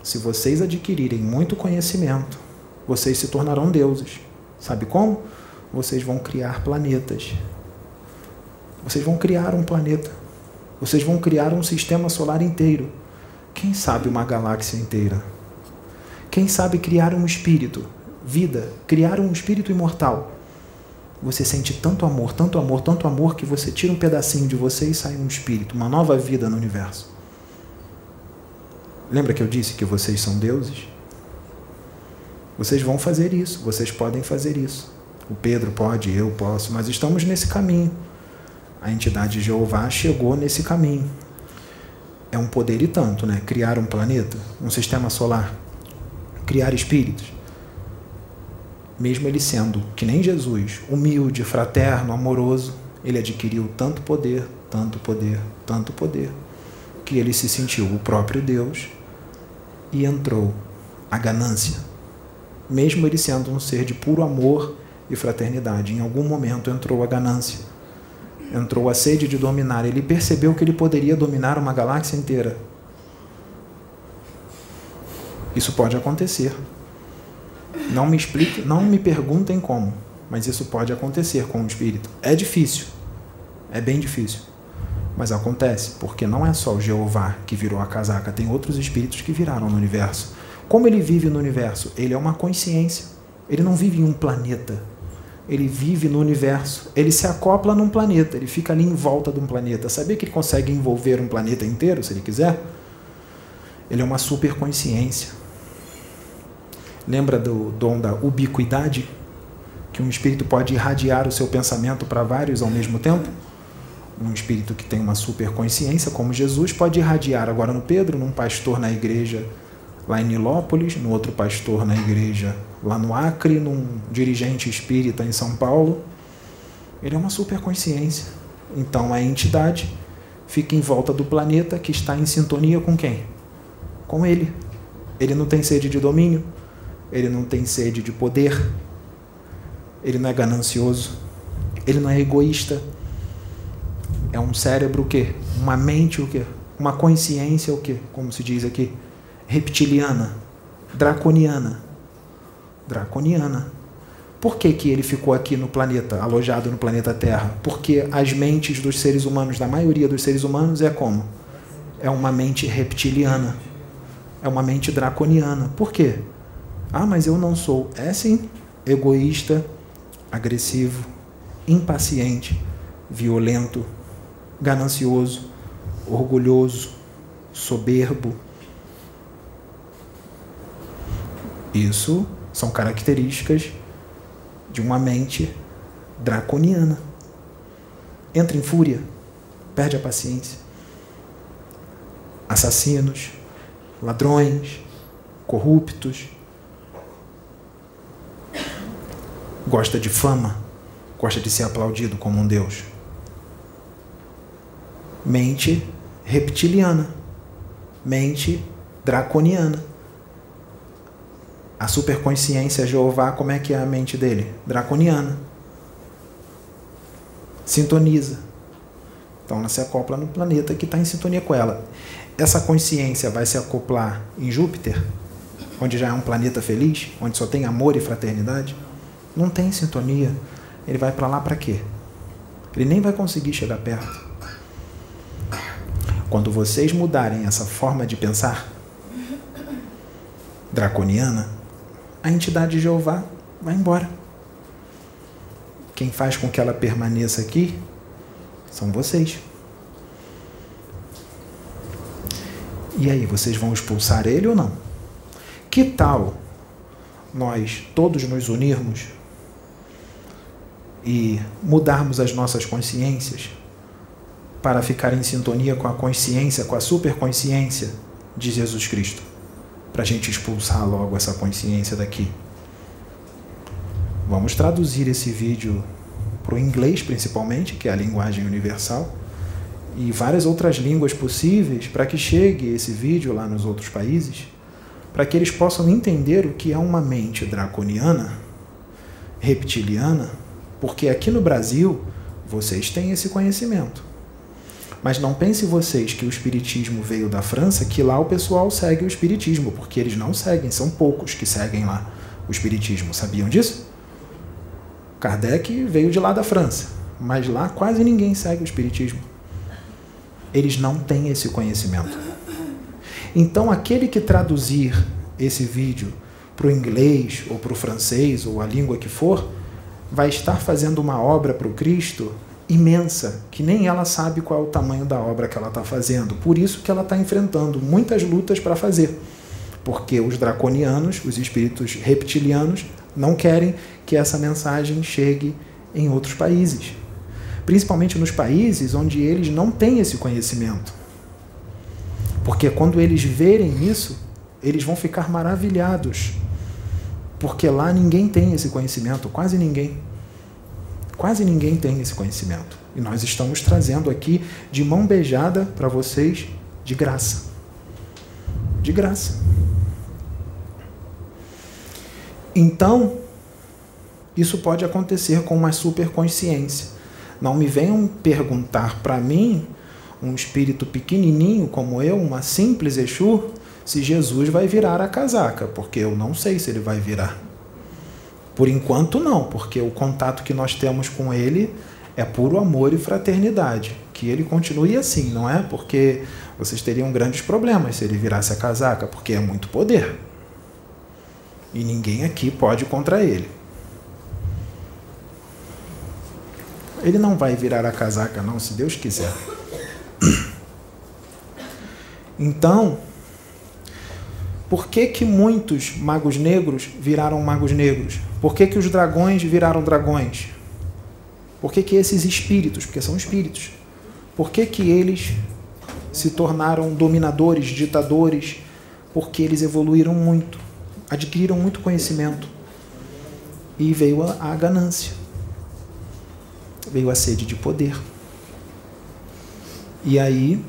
Speaker 1: Se vocês adquirirem muito conhecimento, vocês se tornarão deuses. Sabe como? Vocês vão criar planetas. Vocês vão criar um planeta. Vocês vão criar um sistema solar inteiro. Quem sabe uma galáxia inteira? Quem sabe criar um espírito, vida, criar um espírito imortal? Você sente tanto amor, tanto amor, tanto amor que você tira um pedacinho de você e sai um espírito, uma nova vida no universo. Lembra que eu disse que vocês são deuses? Vocês vão fazer isso, vocês podem fazer isso. O Pedro pode, eu posso, mas estamos nesse caminho. A entidade Jeová chegou nesse caminho. É um poder e tanto, né? Criar um planeta, um sistema solar, criar espíritos. Mesmo ele sendo, que nem Jesus, humilde, fraterno, amoroso, ele adquiriu tanto poder, tanto poder, tanto poder, que ele se sentiu o próprio Deus e entrou a ganância. Mesmo ele sendo um ser de puro amor e fraternidade, em algum momento entrou a ganância. Entrou a sede de dominar. Ele percebeu que ele poderia dominar uma galáxia inteira. Isso pode acontecer. Não me explique, não me perguntem como, mas isso pode acontecer com o espírito. É difícil. É bem difícil. Mas acontece, porque não é só o Jeová que virou a casaca, tem outros espíritos que viraram no universo. Como ele vive no universo? Ele é uma consciência. Ele não vive em um planeta. Ele vive no universo. Ele se acopla num planeta. Ele fica ali em volta de um planeta. Sabia que ele consegue envolver um planeta inteiro, se ele quiser? Ele é uma superconsciência. Lembra do dom da ubiquidade? Que um espírito pode irradiar o seu pensamento para vários ao mesmo tempo? um espírito que tem uma superconsciência, como Jesus, pode irradiar agora no Pedro, num pastor na igreja lá em Nilópolis, no outro pastor na igreja lá no Acre, num dirigente espírita em São Paulo. Ele é uma superconsciência. Então a entidade fica em volta do planeta que está em sintonia com quem? Com ele. Ele não tem sede de domínio, ele não tem sede de poder, ele não é ganancioso, ele não é egoísta, é um cérebro o quê? Uma mente o quê? Uma consciência o quê? Como se diz aqui? Reptiliana, draconiana. Draconiana. Por que, que ele ficou aqui no planeta, alojado no planeta Terra? Porque as mentes dos seres humanos, da maioria dos seres humanos, é como? É uma mente reptiliana. É uma mente draconiana. Por quê? Ah, mas eu não sou. É sim. Egoísta, agressivo, impaciente, violento, ganancioso, orgulhoso, soberbo. Isso são características de uma mente draconiana. Entra em fúria, perde a paciência. Assassinos, ladrões, corruptos. Gosta de fama, gosta de ser aplaudido como um Deus mente reptiliana, mente draconiana. A superconsciência Jeová, como é que é a mente dele? Draconiana. Sintoniza. Então ela se acopla no planeta que está em sintonia com ela. Essa consciência vai se acoplar em Júpiter, onde já é um planeta feliz, onde só tem amor e fraternidade? Não tem sintonia. Ele vai para lá para quê? Ele nem vai conseguir chegar perto. Quando vocês mudarem essa forma de pensar draconiana, a entidade de Jeová vai embora. Quem faz com que ela permaneça aqui são vocês. E aí, vocês vão expulsar ele ou não? Que tal nós todos nos unirmos e mudarmos as nossas consciências para ficar em sintonia com a consciência, com a superconsciência de Jesus Cristo, para a gente expulsar logo essa consciência daqui. Vamos traduzir esse vídeo para o inglês, principalmente, que é a linguagem universal, e várias outras línguas possíveis para que chegue esse vídeo lá nos outros países, para que eles possam entender o que é uma mente draconiana, reptiliana, porque aqui no Brasil vocês têm esse conhecimento. Mas não pense vocês que o espiritismo veio da França, que lá o pessoal segue o espiritismo, porque eles não seguem, são poucos que seguem lá o espiritismo. Sabiam disso? Kardec veio de lá da França, mas lá quase ninguém segue o espiritismo. Eles não têm esse conhecimento. Então, aquele que traduzir esse vídeo para o inglês ou para o francês ou a língua que for, vai estar fazendo uma obra para o Cristo imensa, que nem ela sabe qual é o tamanho da obra que ela está fazendo. Por isso que ela está enfrentando muitas lutas para fazer. Porque os draconianos, os espíritos reptilianos, não querem que essa mensagem chegue em outros países. Principalmente nos países onde eles não têm esse conhecimento. Porque quando eles verem isso, eles vão ficar maravilhados. Porque lá ninguém tem esse conhecimento, quase ninguém. Quase ninguém tem esse conhecimento. E nós estamos trazendo aqui de mão beijada para vocês de graça. De graça. Então, isso pode acontecer com uma superconsciência. Não me venham perguntar para mim, um espírito pequenininho como eu, uma simples Exu, se Jesus vai virar a casaca, porque eu não sei se ele vai virar. Por enquanto, não, porque o contato que nós temos com ele é puro amor e fraternidade. Que ele continue assim, não é? Porque vocês teriam grandes problemas se ele virasse a casaca, porque é muito poder. E ninguém aqui pode contra ele. Ele não vai virar a casaca, não, se Deus quiser. (clears throat) Então, por que, que muitos magos negros viraram magos negros? Por que, que os dragões viraram dragões? Por que, que esses espíritos, porque são espíritos, por que, que eles se tornaram dominadores, ditadores? Porque eles evoluíram muito, adquiriram muito conhecimento. E veio a, a ganância, veio a sede de poder. E aí,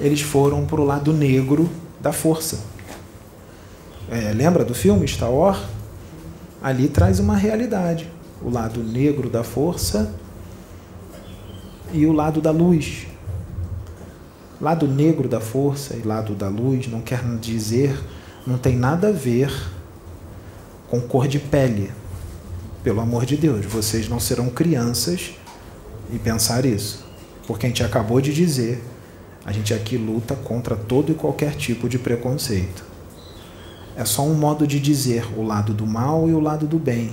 Speaker 1: eles foram para o lado negro da força. É, lembra do filme Star Wars? Ali traz uma realidade. O lado negro da força e o lado da luz. Lado negro da força e lado da luz não quer dizer, não tem nada a ver com cor de pele. Pelo amor de Deus, vocês não serão crianças e pensar isso. Porque a gente acabou de dizer a gente aqui luta contra todo e qualquer tipo de preconceito. É só um modo de dizer o lado do mal e o lado do bem.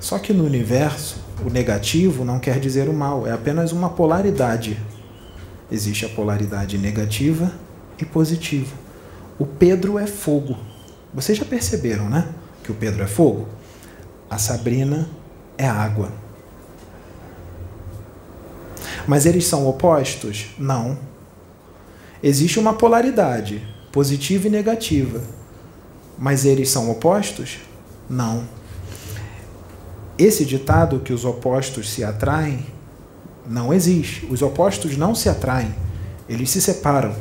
Speaker 1: Só que no universo, o negativo não quer dizer o mal, é apenas uma polaridade. Existe a polaridade negativa e positiva. O Pedro é fogo. Vocês já perceberam, né? Que o Pedro é fogo? A Sabrina é água. Mas eles são opostos? Não. Existe uma polaridade, positiva e negativa. Mas eles são opostos? Não. Esse ditado que os opostos se atraem não existe. Os opostos não se atraem, eles se separam.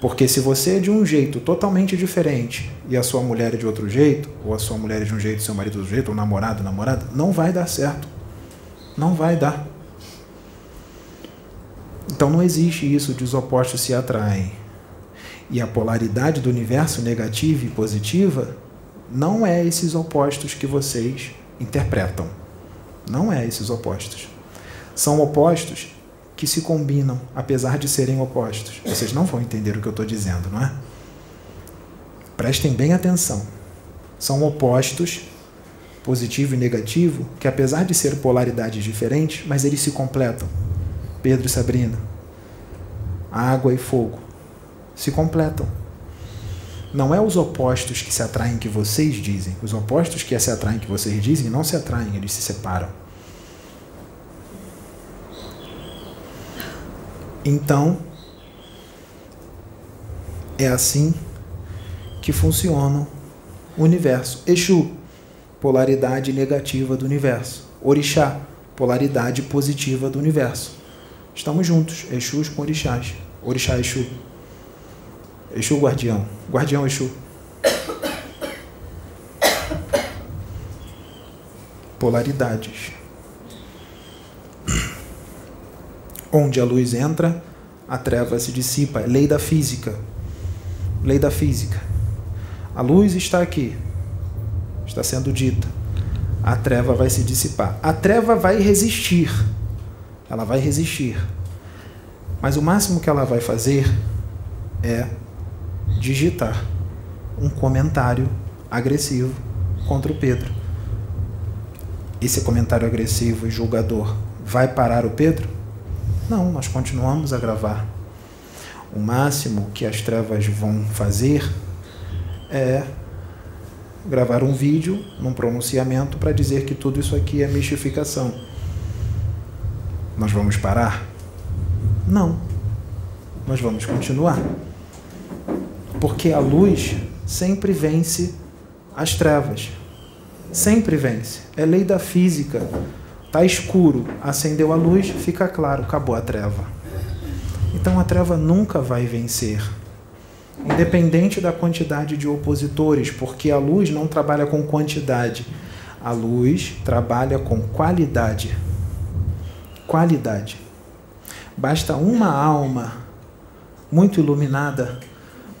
Speaker 1: Porque se você é de um jeito totalmente diferente e a sua mulher é de outro jeito, ou a sua mulher é de um jeito seu marido é de outro jeito, ou namorado, namorada, não vai dar certo. Não vai dar. Então não existe isso de os opostos se atraem. E a polaridade do universo negativa e positiva não é esses opostos que vocês interpretam. Não é esses opostos. São opostos que se combinam, apesar de serem opostos. Vocês não vão entender o que eu estou dizendo, não é? Prestem bem atenção. São opostos positivo e negativo, que apesar de ser polaridades diferentes, mas eles se completam. Pedro e Sabrina, água e fogo, se completam. Não é os opostos que se atraem que vocês dizem. Os opostos que se atraem que vocês dizem não se atraem, eles se separam. Então, é assim que funciona o universo. Exu, polaridade negativa do universo. Orixá, polaridade positiva do universo. Estamos juntos, Exus com Orixás. Orixá Exu. Exu guardião. Guardião Exu. Polaridades. Onde a luz entra, a treva se dissipa. Lei da física. Lei da física. A luz está aqui. Está sendo dita. A treva vai se dissipar. A treva vai resistir ela vai resistir. Mas o máximo que ela vai fazer é digitar um comentário agressivo contra o Pedro. Esse comentário agressivo e julgador vai parar o Pedro? Não, nós continuamos a gravar. O máximo que as trevas vão fazer é gravar um vídeo num pronunciamento para dizer que tudo isso aqui é mistificação nós vamos parar? Não. Nós vamos continuar. Porque a luz sempre vence as trevas. Sempre vence. É lei da física. Está escuro, acendeu a luz, fica claro, acabou a treva. Então a treva nunca vai vencer. Independente da quantidade de opositores, porque a luz não trabalha com quantidade, a luz trabalha com qualidade qualidade. Basta uma alma muito iluminada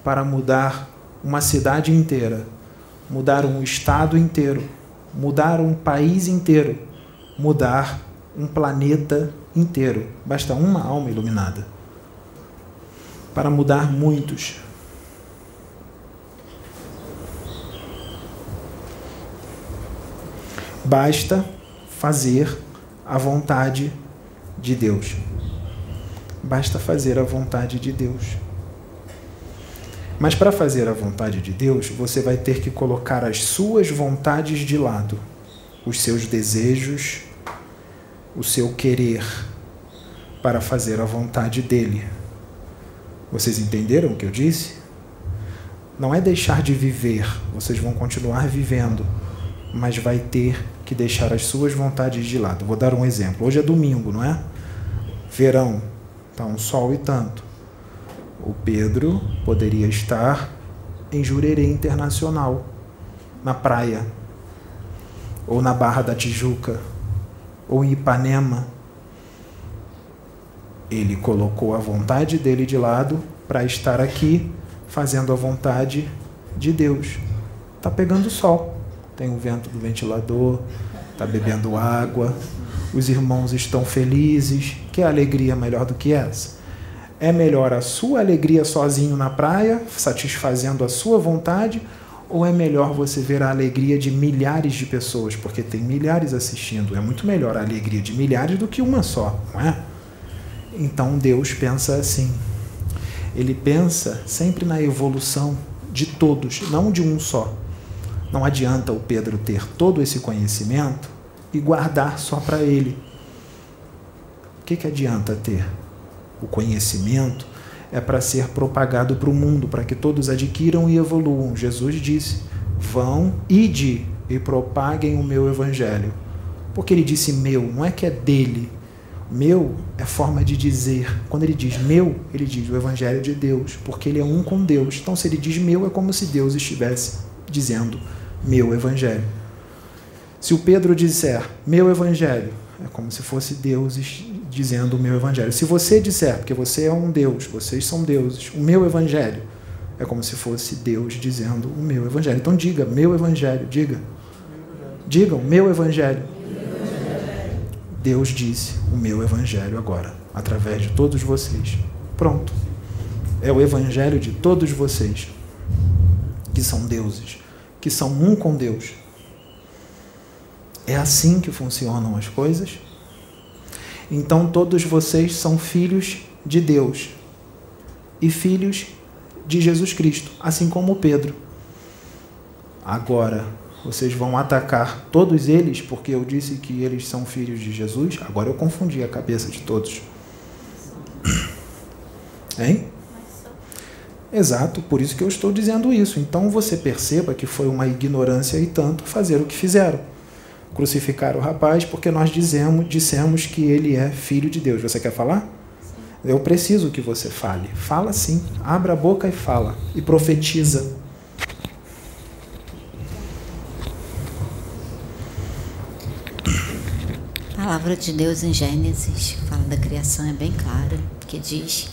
Speaker 1: para mudar uma cidade inteira, mudar um estado inteiro, mudar um país inteiro, mudar um planeta inteiro. Basta uma alma iluminada para mudar muitos. Basta fazer a vontade de Deus. Basta fazer a vontade de Deus. Mas para fazer a vontade de Deus, você vai ter que colocar as suas vontades de lado, os seus desejos, o seu querer, para fazer a vontade dele. Vocês entenderam o que eu disse? Não é deixar de viver, vocês vão continuar vivendo, mas vai ter que deixar as suas vontades de lado. Vou dar um exemplo. Hoje é domingo, não é? Verão, está um sol e tanto. O Pedro poderia estar em Jurerê Internacional, na praia, ou na Barra da Tijuca, ou em Ipanema. Ele colocou a vontade dele de lado para estar aqui fazendo a vontade de Deus. Está pegando sol tem o vento do ventilador, está bebendo água, os irmãos estão felizes. Que alegria melhor do que essa? É melhor a sua alegria sozinho na praia, satisfazendo a sua vontade, ou é melhor você ver a alegria de milhares de pessoas, porque tem milhares assistindo? É muito melhor a alegria de milhares do que uma só, não é? Então Deus pensa assim. Ele pensa sempre na evolução de todos, não de um só. Não adianta o Pedro ter todo esse conhecimento e guardar só para ele. O que, que adianta ter? O conhecimento é para ser propagado para o mundo, para que todos adquiram e evoluam. Jesus disse: Vão, ide e propaguem o meu evangelho. Porque ele disse meu, não é que é dele. Meu é forma de dizer. Quando ele diz meu, ele diz o evangelho de Deus, porque ele é um com Deus. Então, se ele diz meu, é como se Deus estivesse dizendo meu evangelho. Se o Pedro disser meu evangelho, é como se fosse Deus dizendo o meu evangelho. Se você disser, porque você é um Deus, vocês são deuses, o meu evangelho, é como se fosse Deus dizendo o meu evangelho. Então diga, meu evangelho, diga. Digam, meu evangelho. Deus disse o meu evangelho agora, através de todos vocês. Pronto. É o evangelho de todos vocês, que são deuses que são um com Deus. É assim que funcionam as coisas? Então todos vocês são filhos de Deus e filhos de Jesus Cristo, assim como Pedro. Agora, vocês vão atacar todos eles porque eu disse que eles são filhos de Jesus? Agora eu confundi a cabeça de todos. Hein? Exato, por isso que eu estou dizendo isso. Então você perceba que foi uma ignorância e tanto fazer o que fizeram. crucificar o rapaz porque nós dizemos, dissemos que ele é filho de Deus. Você quer falar? Eu preciso que você fale. Fala sim. Abra a boca e fala. E profetiza.
Speaker 2: A palavra de Deus em Gênesis, que fala da criação, é bem clara, que diz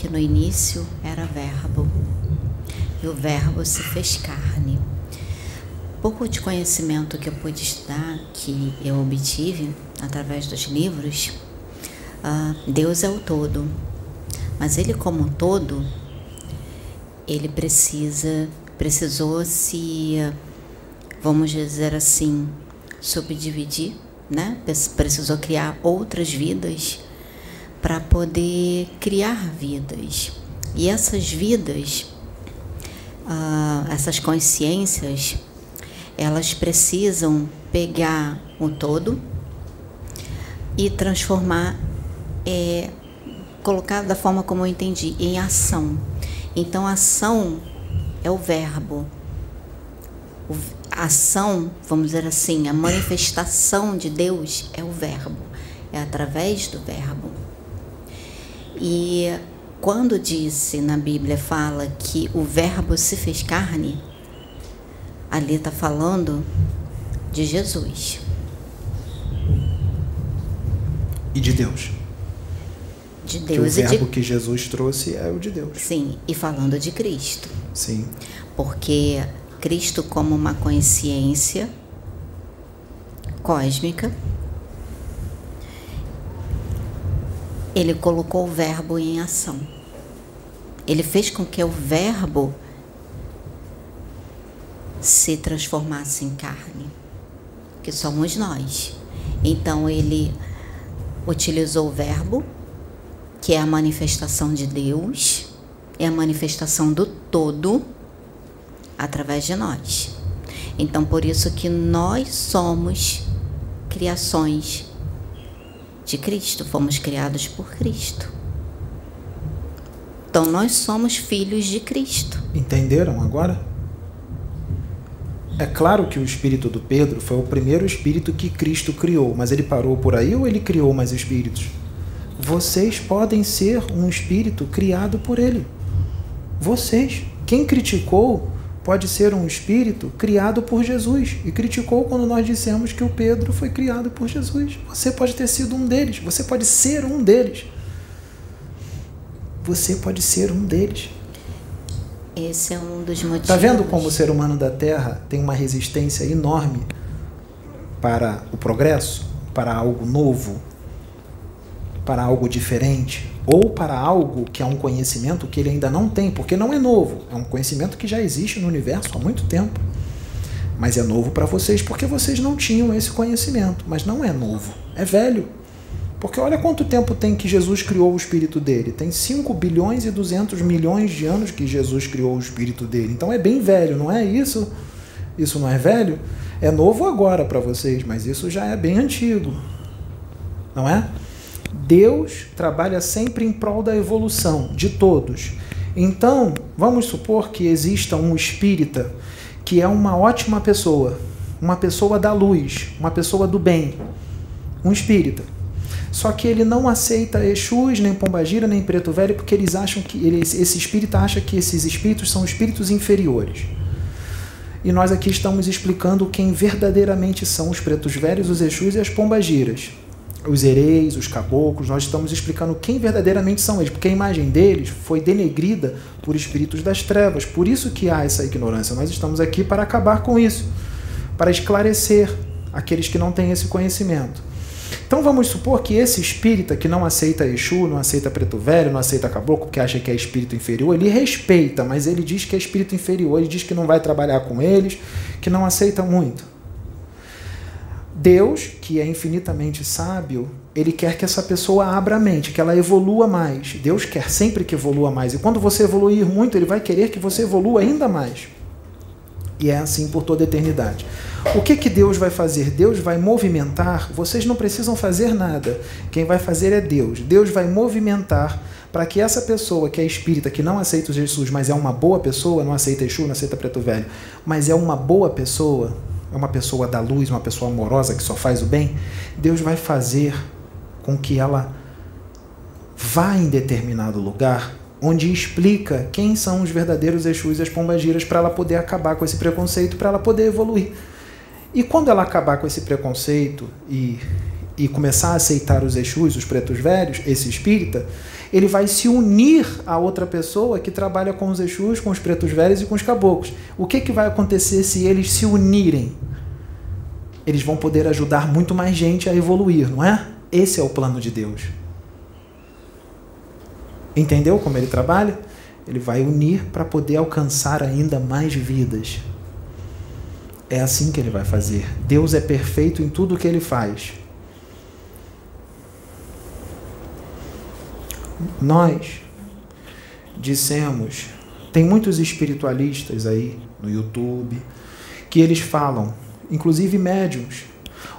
Speaker 2: que no início era verbo, e o verbo se fez carne. Pouco de conhecimento que eu pude estudar, que eu obtive através dos livros, uh, Deus é o todo, mas ele como todo, ele precisa, precisou se, vamos dizer assim, subdividir, né? Precisou criar outras vidas para poder criar vidas. E essas vidas, uh, essas consciências, elas precisam pegar o todo e transformar, é, colocar da forma como eu entendi, em ação. Então, ação é o verbo. O, a ação, vamos dizer assim, a manifestação de Deus é o verbo, é através do verbo. E quando disse na Bíblia, fala que o Verbo se fez carne, ali está falando de Jesus.
Speaker 1: E de Deus.
Speaker 2: De Deus.
Speaker 1: Que o verbo
Speaker 2: de...
Speaker 1: que Jesus trouxe é o de Deus.
Speaker 2: Sim, e falando de Cristo.
Speaker 1: Sim.
Speaker 2: Porque Cristo, como uma consciência cósmica, ele colocou o verbo em ação. Ele fez com que o verbo se transformasse em carne, que somos nós. Então ele utilizou o verbo, que é a manifestação de Deus, é a manifestação do todo através de nós. Então por isso que nós somos criações de Cristo, fomos criados por Cristo. Então nós somos filhos de Cristo.
Speaker 1: Entenderam agora? É claro que o espírito do Pedro foi o primeiro espírito que Cristo criou, mas ele parou por aí ou ele criou mais espíritos? Vocês podem ser um espírito criado por ele. Vocês. Quem criticou pode ser um espírito criado por Jesus e criticou quando nós dissemos que o Pedro foi criado por Jesus. Você pode ter sido um deles, você pode ser um deles. Você pode ser um deles.
Speaker 2: Esse é um dos motivos.
Speaker 1: Está vendo como o ser humano da Terra tem uma resistência enorme para o progresso, para algo novo, para algo diferente? Ou para algo que é um conhecimento que ele ainda não tem, porque não é novo, é um conhecimento que já existe no universo há muito tempo. Mas é novo para vocês porque vocês não tinham esse conhecimento, mas não é novo, é velho. Porque olha quanto tempo tem que Jesus criou o espírito dele. Tem 5 bilhões e 200 milhões de anos que Jesus criou o espírito dele. Então é bem velho, não é isso? Isso não é velho? É novo agora para vocês, mas isso já é bem antigo. Não é? Deus trabalha sempre em prol da evolução de todos. Então, vamos supor que exista um espírita que é uma ótima pessoa, uma pessoa da luz, uma pessoa do bem, um espírita. Só que ele não aceita Exus, nem Pombagira, nem Preto Velho, porque eles acham que ele, esse espírita acha que esses espíritos são espíritos inferiores. E nós aqui estamos explicando quem verdadeiramente são os Pretos Velhos, os Exus e as Pombagiras os hereis, os caboclos, nós estamos explicando quem verdadeiramente são eles, porque a imagem deles foi denegrida por espíritos das trevas. Por isso que há essa ignorância. Nós estamos aqui para acabar com isso, para esclarecer aqueles que não têm esse conhecimento. Então vamos supor que esse espírita que não aceita Exu, não aceita Preto Velho, não aceita Caboclo, porque acha que é espírito inferior, ele respeita, mas ele diz que é espírito inferior, ele diz que não vai trabalhar com eles, que não aceita muito. Deus, que é infinitamente sábio, ele quer que essa pessoa abra a mente, que ela evolua mais. Deus quer sempre que evolua mais. E quando você evoluir muito, ele vai querer que você evolua ainda mais. E é assim por toda a eternidade. O que, que Deus vai fazer? Deus vai movimentar, vocês não precisam fazer nada. Quem vai fazer é Deus. Deus vai movimentar para que essa pessoa que é espírita, que não aceita Jesus, mas é uma boa pessoa, não aceita Exu, não aceita Preto Velho, mas é uma boa pessoa, é uma pessoa da luz, uma pessoa amorosa que só faz o bem, Deus vai fazer com que ela vá em determinado lugar onde explica quem são os verdadeiros Exus e as pombagiras para ela poder acabar com esse preconceito, para ela poder evoluir. E quando ela acabar com esse preconceito e, e começar a aceitar os Exus, os pretos velhos, esse espírita, ele vai se unir a outra pessoa que trabalha com os Exus, com os pretos velhos e com os caboclos. O que, que vai acontecer se eles se unirem? Eles vão poder ajudar muito mais gente a evoluir, não é? Esse é o plano de Deus. Entendeu como ele trabalha? Ele vai unir para poder alcançar ainda mais vidas. É assim que ele vai fazer. Deus é perfeito em tudo o que ele faz. Nós dissemos, tem muitos espiritualistas aí no YouTube que eles falam, inclusive médiums,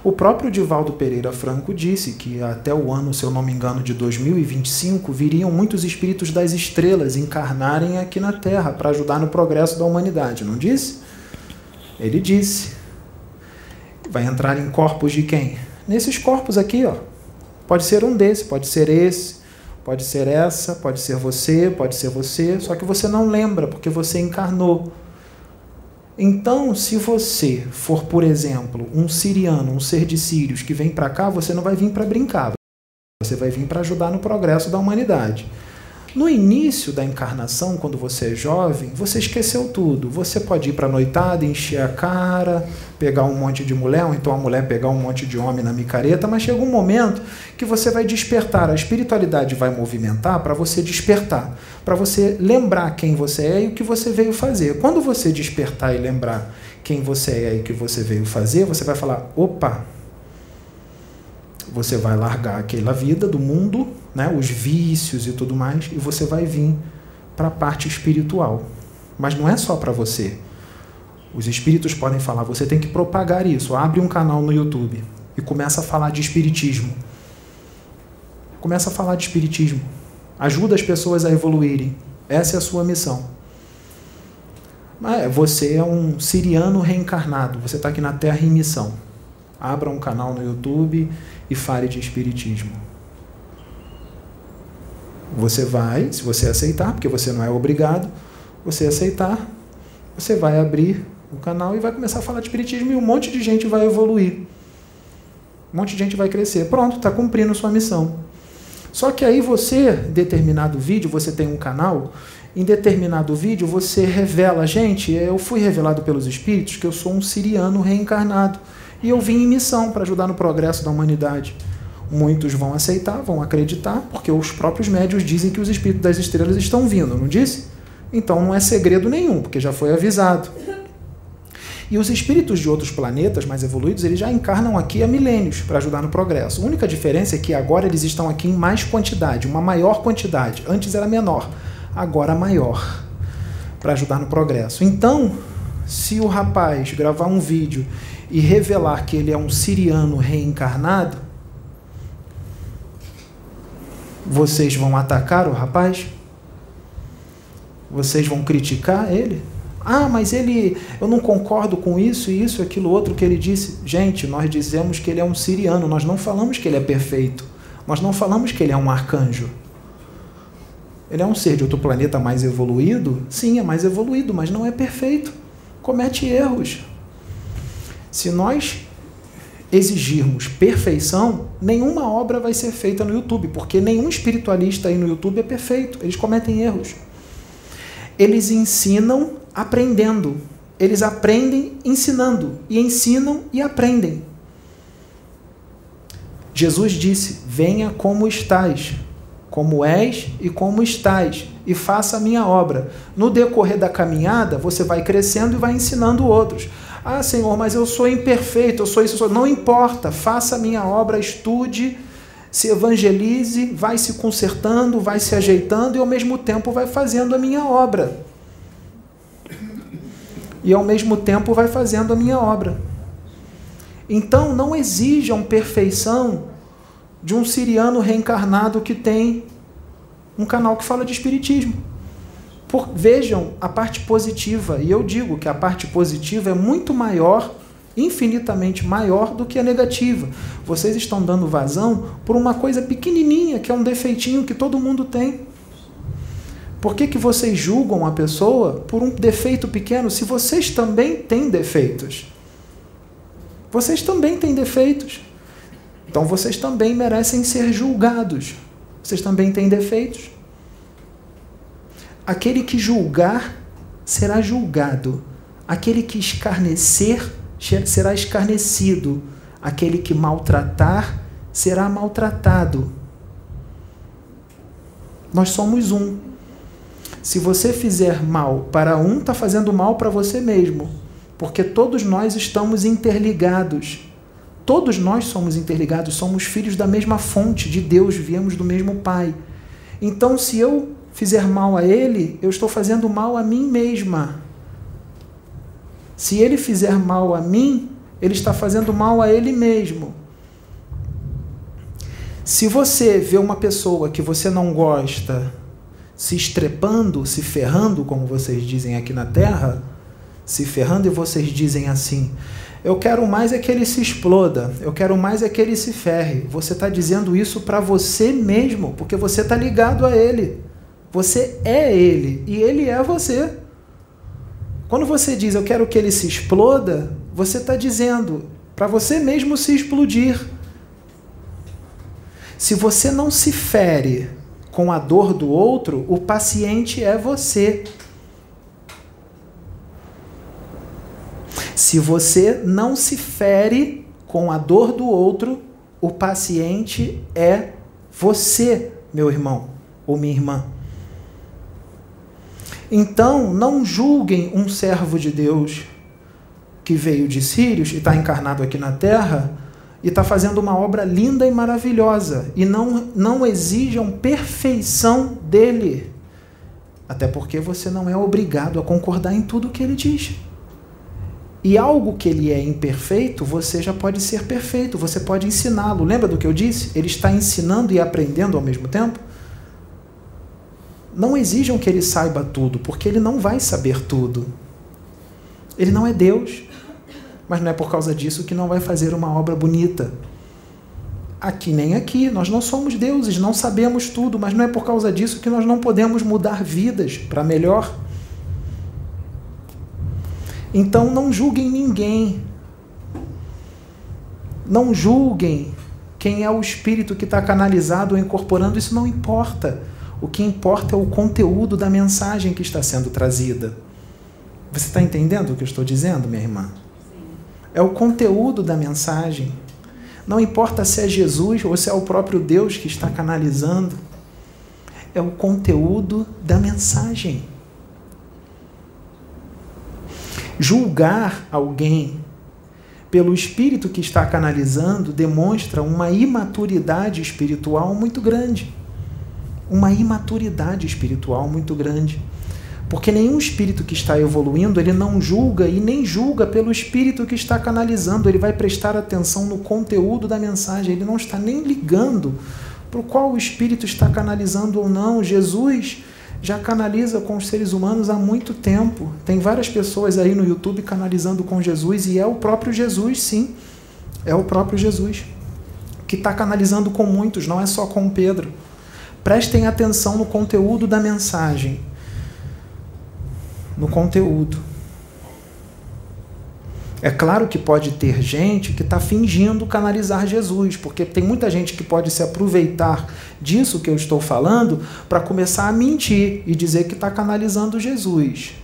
Speaker 1: o próprio Divaldo Pereira Franco disse que até o ano, se eu não me engano, de 2025, viriam muitos espíritos das estrelas encarnarem aqui na Terra para ajudar no progresso da humanidade, não disse? Ele disse. Vai entrar em corpos de quem? Nesses corpos aqui, ó. Pode ser um desses, pode ser esse, pode ser essa, pode ser você, pode ser você, só que você não lembra porque você encarnou. Então, se você for, por exemplo, um siriano, um ser de sírios que vem para cá, você não vai vir para brincar. Você vai vir para ajudar no progresso da humanidade. No início da encarnação, quando você é jovem, você esqueceu tudo. Você pode ir para a noitada, encher a cara, pegar um monte de mulher, ou então a mulher pegar um monte de homem na micareta, mas chega um momento que você vai despertar. A espiritualidade vai movimentar para você despertar, para você lembrar quem você é e o que você veio fazer. Quando você despertar e lembrar quem você é e o que você veio fazer, você vai falar: opa, você vai largar aquela vida do mundo, né, os vícios e tudo mais, e você vai vir para a parte espiritual. Mas não é só para você. Os espíritos podem falar, você tem que propagar isso. Abre um canal no YouTube e começa a falar de espiritismo. Começa a falar de espiritismo. Ajuda as pessoas a evoluírem. Essa é a sua missão. Você é um siriano reencarnado. Você está aqui na Terra em missão. Abra um canal no YouTube e fale de espiritismo. Você vai, se você aceitar, porque você não é obrigado, você aceitar, você vai abrir o canal e vai começar a falar de espiritismo e um monte de gente vai evoluir. Um monte de gente vai crescer. Pronto, está cumprindo sua missão. Só que aí você, determinado vídeo, você tem um canal, em determinado vídeo você revela, gente, eu fui revelado pelos espíritos que eu sou um siriano reencarnado. E eu vim em missão para ajudar no progresso da humanidade. Muitos vão aceitar, vão acreditar, porque os próprios médios dizem que os espíritos das estrelas estão vindo, não disse? Então não é segredo nenhum, porque já foi avisado. E os espíritos de outros planetas mais evoluídos, eles já encarnam aqui há milênios para ajudar no progresso. A única diferença é que agora eles estão aqui em mais quantidade, uma maior quantidade. Antes era menor, agora maior, para ajudar no progresso. Então, se o rapaz gravar um vídeo e revelar que ele é um siriano reencarnado, vocês vão atacar o rapaz? Vocês vão criticar ele? Ah, mas ele, eu não concordo com isso, isso, aquilo, outro que ele disse. Gente, nós dizemos que ele é um siriano, nós não falamos que ele é perfeito. Nós não falamos que ele é um arcanjo. Ele é um ser de outro planeta mais evoluído? Sim, é mais evoluído, mas não é perfeito. Comete erros. Se nós exigirmos perfeição, nenhuma obra vai ser feita no YouTube, porque nenhum espiritualista aí no YouTube é perfeito, eles cometem erros. Eles ensinam aprendendo, eles aprendem ensinando, e ensinam e aprendem. Jesus disse: Venha como estás, como és e como estás, e faça a minha obra. No decorrer da caminhada, você vai crescendo e vai ensinando outros. Ah, Senhor, mas eu sou imperfeito, eu sou isso, eu sou... não importa, faça a minha obra, estude, se evangelize, vai se consertando, vai se ajeitando e ao mesmo tempo vai fazendo a minha obra. E ao mesmo tempo vai fazendo a minha obra. Então não exijam perfeição de um siriano reencarnado que tem um canal que fala de espiritismo. Por, vejam a parte positiva, e eu digo que a parte positiva é muito maior infinitamente maior do que a negativa. Vocês estão dando vazão por uma coisa pequenininha, que é um defeitinho que todo mundo tem. Por que, que vocês julgam a pessoa por um defeito pequeno se vocês também têm defeitos? Vocês também têm defeitos. Então vocês também merecem ser julgados. Vocês também têm defeitos. Aquele que julgar será julgado. Aquele que escarnecer será escarnecido. Aquele que maltratar será maltratado. Nós somos um. Se você fizer mal para um, está fazendo mal para você mesmo. Porque todos nós estamos interligados. Todos nós somos interligados, somos filhos da mesma fonte de Deus, viemos do mesmo Pai. Então, se eu fizer mal a ele, eu estou fazendo mal a mim mesma. Se ele fizer mal a mim, ele está fazendo mal a ele mesmo. Se você vê uma pessoa que você não gosta se estrepando, se ferrando, como vocês dizem aqui na Terra, se ferrando e vocês dizem assim: Eu quero mais é que ele se exploda, eu quero mais é que ele se ferre. Você está dizendo isso para você mesmo, porque você está ligado a ele. Você é ele e ele é você. Quando você diz eu quero que ele se exploda, você está dizendo para você mesmo se explodir. Se você não se fere com a dor do outro, o paciente é você. Se você não se fere com a dor do outro, o paciente é você, meu irmão ou minha irmã. Então, não julguem um servo de Deus que veio de Sírios e está encarnado aqui na terra e está fazendo uma obra linda e maravilhosa. E não, não exijam perfeição dele. Até porque você não é obrigado a concordar em tudo que ele diz. E algo que ele é imperfeito, você já pode ser perfeito, você pode ensiná-lo. Lembra do que eu disse? Ele está ensinando e aprendendo ao mesmo tempo? Não exijam que ele saiba tudo, porque ele não vai saber tudo. Ele não é Deus, mas não é por causa disso que não vai fazer uma obra bonita. Aqui nem aqui, nós não somos deuses, não sabemos tudo, mas não é por causa disso que nós não podemos mudar vidas para melhor. Então não julguem ninguém. Não julguem quem é o espírito que está canalizado ou incorporando, isso não importa. O que importa é o conteúdo da mensagem que está sendo trazida. Você está entendendo o que eu estou dizendo, minha irmã? É o conteúdo da mensagem. Não importa se é Jesus ou se é o próprio Deus que está canalizando. É o conteúdo da mensagem. Julgar alguém pelo espírito que está canalizando demonstra uma imaturidade espiritual muito grande uma imaturidade espiritual muito grande. Porque nenhum espírito que está evoluindo, ele não julga e nem julga pelo espírito que está canalizando, ele vai prestar atenção no conteúdo da mensagem, ele não está nem ligando para o qual o espírito está canalizando ou não. Jesus já canaliza com os seres humanos há muito tempo. Tem várias pessoas aí no YouTube canalizando com Jesus e é o próprio Jesus, sim. É o próprio Jesus que está canalizando com muitos, não é só com Pedro. Prestem atenção no conteúdo da mensagem. No conteúdo. É claro que pode ter gente que está fingindo canalizar Jesus, porque tem muita gente que pode se aproveitar disso que eu estou falando para começar a mentir e dizer que está canalizando Jesus.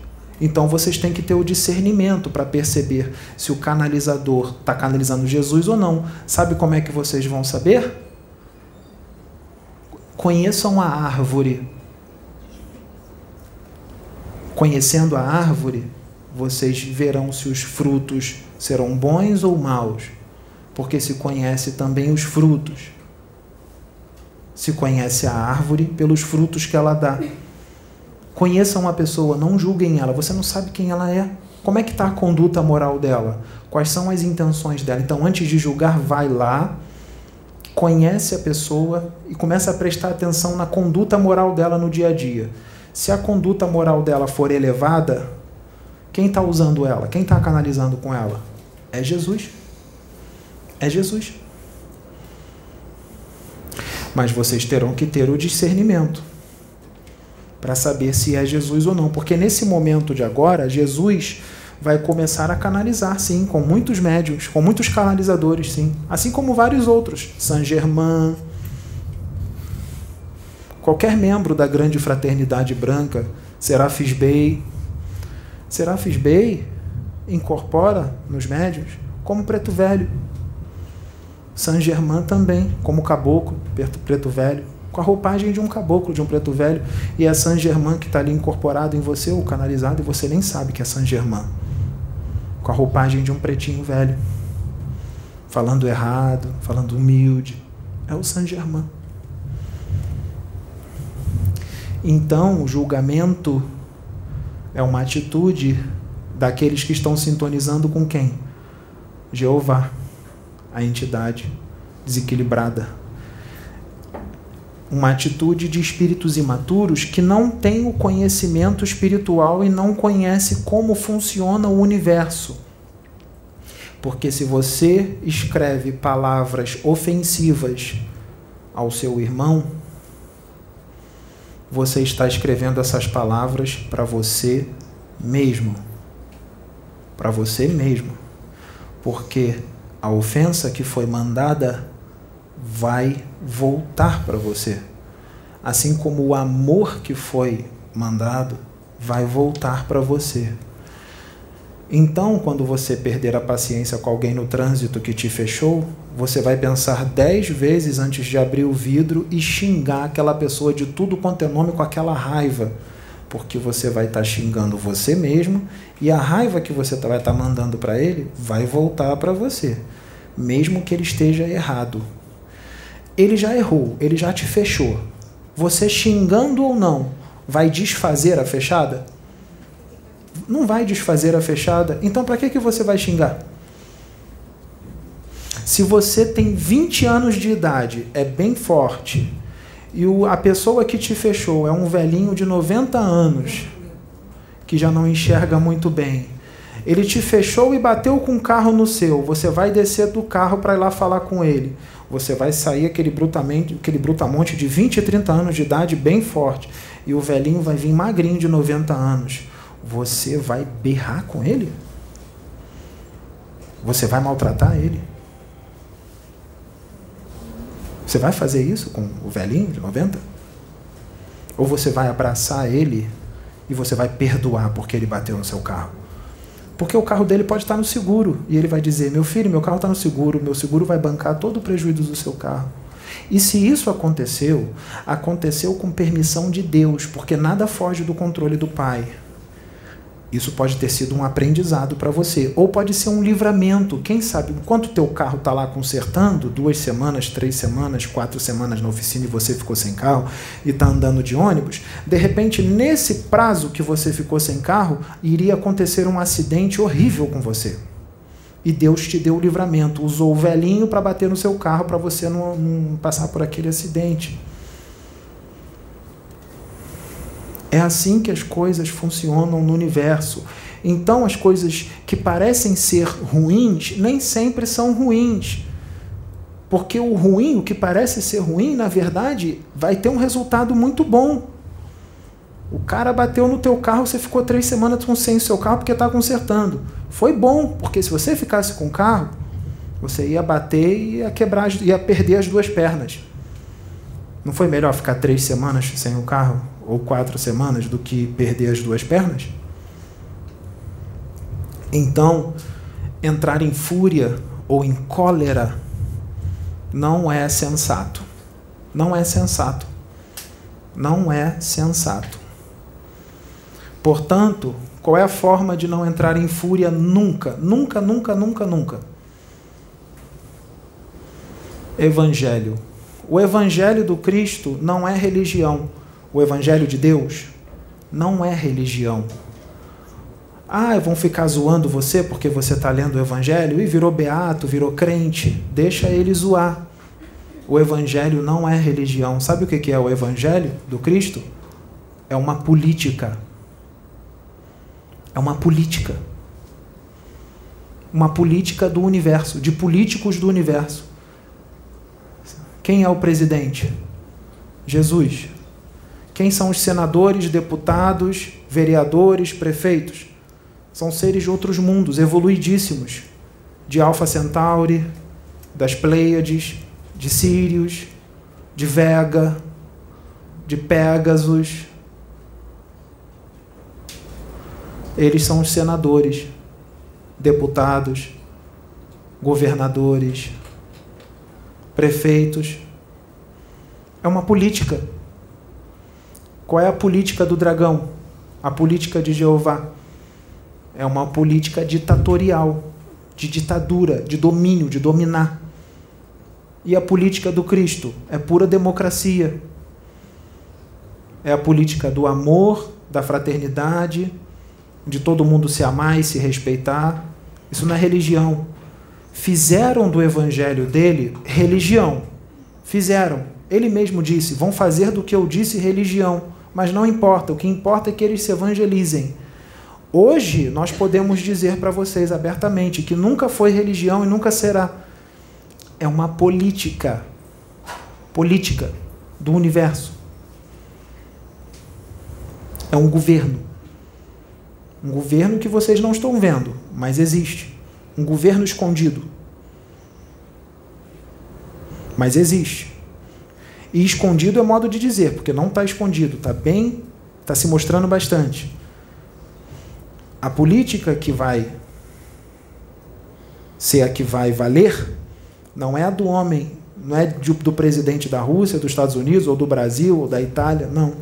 Speaker 1: Então vocês têm que ter o discernimento para perceber se o canalizador está canalizando Jesus ou não. Sabe como é que vocês vão saber? Conheçam a árvore. Conhecendo a árvore, vocês verão se os frutos serão bons ou maus, porque se conhece também os frutos. Se conhece a árvore pelos frutos que ela dá. Conheçam a pessoa, não julguem ela, você não sabe quem ela é. Como é que está a conduta moral dela? Quais são as intenções dela? Então, antes de julgar, vai lá, conhece a pessoa e começa a prestar atenção na conduta moral dela no dia a dia. Se a conduta moral dela for elevada, quem está usando ela? Quem está canalizando com ela? É Jesus. É Jesus. Mas vocês terão que ter o discernimento para saber se é Jesus ou não, porque nesse momento de agora, Jesus vai começar a canalizar, sim, com muitos médiums, com muitos canalizadores, sim, assim como vários outros, Saint Germain, qualquer membro da grande fraternidade branca, Serafis Bey, Serafis Bey incorpora nos médiums como preto velho. Saint Germain também, como caboclo, preto, preto velho, com a roupagem de um caboclo, de um preto velho, e é Saint Germain que está ali incorporado em você, ou canalizado, e você nem sabe que é Saint Germain com a roupagem de um pretinho velho, falando errado, falando humilde. É o Saint Germain. Então, o julgamento é uma atitude daqueles que estão sintonizando com quem? Jeová, a entidade desequilibrada. Uma atitude de espíritos imaturos que não têm o conhecimento espiritual e não conhece como funciona o universo. Porque se você escreve palavras ofensivas ao seu irmão, você está escrevendo essas palavras para você mesmo. Para você mesmo. Porque a ofensa que foi mandada vai voltar para você. Assim como o amor que foi mandado vai voltar para você. Então, quando você perder a paciência com alguém no trânsito que te fechou, você vai pensar dez vezes antes de abrir o vidro e xingar aquela pessoa de tudo quanto é nome com aquela raiva, porque você vai estar tá xingando você mesmo e a raiva que você tá, vai estar tá mandando para ele vai voltar para você, mesmo que ele esteja errado. Ele já errou, ele já te fechou. Você xingando ou não, vai desfazer a fechada? não vai desfazer a fechada, então para que, que você vai xingar? Se você tem 20 anos de idade, é bem forte, e o, a pessoa que te fechou é um velhinho de 90 anos, que já não enxerga muito bem, ele te fechou e bateu com o carro no seu, você vai descer do carro para ir lá falar com ele. Você vai sair aquele, brutamente, aquele brutamonte de 20 e 30 anos de idade bem forte. E o velhinho vai vir magrinho de 90 anos você vai berrar com ele? Você vai maltratar ele? Você vai fazer isso com o velhinho de 90? Ou você vai abraçar ele e você vai perdoar porque ele bateu no seu carro? Porque o carro dele pode estar no seguro e ele vai dizer: Meu filho, meu carro está no seguro, meu seguro vai bancar todo o prejuízo do seu carro. E se isso aconteceu, aconteceu com permissão de Deus, porque nada foge do controle do Pai. Isso pode ter sido um aprendizado para você, ou pode ser um livramento. Quem sabe, enquanto teu carro está lá consertando, duas semanas, três semanas, quatro semanas na oficina e você ficou sem carro e está andando de ônibus, de repente, nesse prazo que você ficou sem carro, iria acontecer um acidente horrível com você. E Deus te deu o livramento, usou o velhinho para bater no seu carro para você não, não passar por aquele acidente. É assim que as coisas funcionam no universo. Então, as coisas que parecem ser ruins nem sempre são ruins. Porque o ruim, o que parece ser ruim, na verdade, vai ter um resultado muito bom. O cara bateu no teu carro, você ficou três semanas sem o seu carro porque está consertando. Foi bom, porque se você ficasse com o carro, você ia bater e ia quebrar, ia perder as duas pernas. Não foi melhor ficar três semanas sem o carro? Ou quatro semanas do que perder as duas pernas? Então, entrar em fúria ou em cólera não é sensato. Não é sensato. Não é sensato. Portanto, qual é a forma de não entrar em fúria nunca? Nunca, nunca, nunca, nunca. Evangelho. O Evangelho do Cristo não é religião. O Evangelho de Deus não é religião. Ah, vão ficar zoando você porque você está lendo o Evangelho e virou beato, virou crente. Deixa ele zoar. O Evangelho não é religião. Sabe o que é o Evangelho do Cristo? É uma política. É uma política. uma política do universo, de políticos do universo. Quem é o presidente? Jesus. Quem são os senadores, deputados, vereadores, prefeitos? São seres de outros mundos, evoluidíssimos, de Alpha Centauri, das Pleiades, de Sírios, de Vega, de Pégasus. Eles são os senadores, deputados, governadores, prefeitos. É uma política. Qual é a política do dragão? A política de Jeová é uma política ditatorial, de ditadura, de domínio, de dominar. E a política do Cristo é pura democracia. É a política do amor, da fraternidade, de todo mundo se amar e se respeitar. Isso não é religião. Fizeram do evangelho dele religião. Fizeram. Ele mesmo disse: vão fazer do que eu disse religião. Mas não importa, o que importa é que eles se evangelizem. Hoje nós podemos dizer para vocês abertamente que nunca foi religião e nunca será é uma política. Política do universo. É um governo. Um governo que vocês não estão vendo, mas existe. Um governo escondido. Mas existe. E escondido é modo de dizer, porque não está escondido, está bem, está se mostrando bastante. A política que vai ser a que vai valer não é a do homem, não é do presidente da Rússia, dos Estados Unidos, ou do Brasil, ou da Itália, não.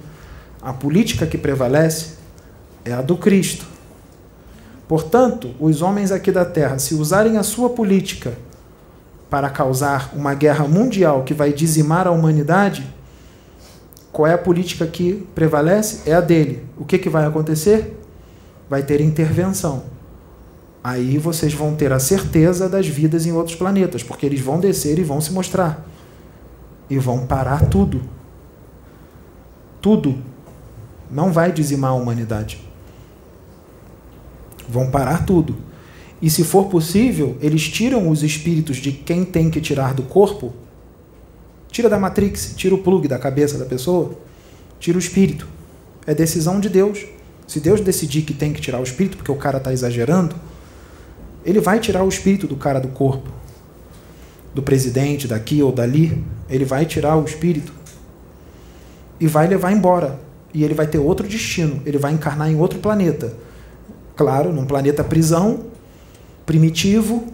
Speaker 1: A política que prevalece é a do Cristo. Portanto, os homens aqui da Terra, se usarem a sua política para causar uma guerra mundial que vai dizimar a humanidade, qual é a política que prevalece? É a dele. O que, que vai acontecer? Vai ter intervenção. Aí vocês vão ter a certeza das vidas em outros planetas, porque eles vão descer e vão se mostrar. E vão parar tudo. Tudo. Não vai dizimar a humanidade. Vão parar tudo. E se for possível, eles tiram os espíritos de quem tem que tirar do corpo. Tira da Matrix, tira o plug da cabeça da pessoa, tira o espírito. É decisão de Deus. Se Deus decidir que tem que tirar o espírito, porque o cara está exagerando, ele vai tirar o espírito do cara do corpo, do presidente daqui ou dali, ele vai tirar o espírito e vai levar embora. E ele vai ter outro destino, ele vai encarnar em outro planeta. Claro, num planeta prisão, primitivo,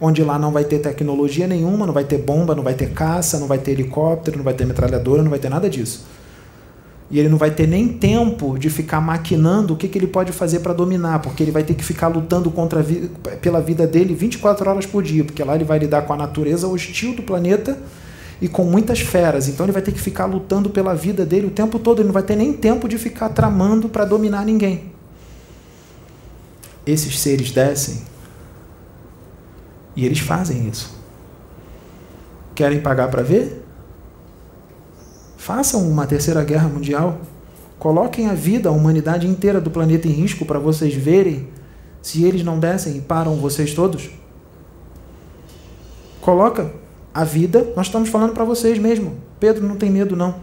Speaker 1: onde lá não vai ter tecnologia nenhuma, não vai ter bomba, não vai ter caça, não vai ter helicóptero, não vai ter metralhadora, não vai ter nada disso. E ele não vai ter nem tempo de ficar maquinando o que, que ele pode fazer para dominar, porque ele vai ter que ficar lutando contra vi pela vida dele 24 horas por dia, porque lá ele vai lidar com a natureza hostil do planeta e com muitas feras. Então ele vai ter que ficar lutando pela vida dele o tempo todo, ele não vai ter nem tempo de ficar tramando para dominar ninguém. Esses seres descem e eles fazem isso. Querem pagar para ver? Façam uma terceira guerra mundial. Coloquem a vida, a humanidade inteira do planeta em risco para vocês verem se eles não descem e param vocês todos. Coloca a vida, nós estamos falando para vocês mesmo. Pedro não tem medo não.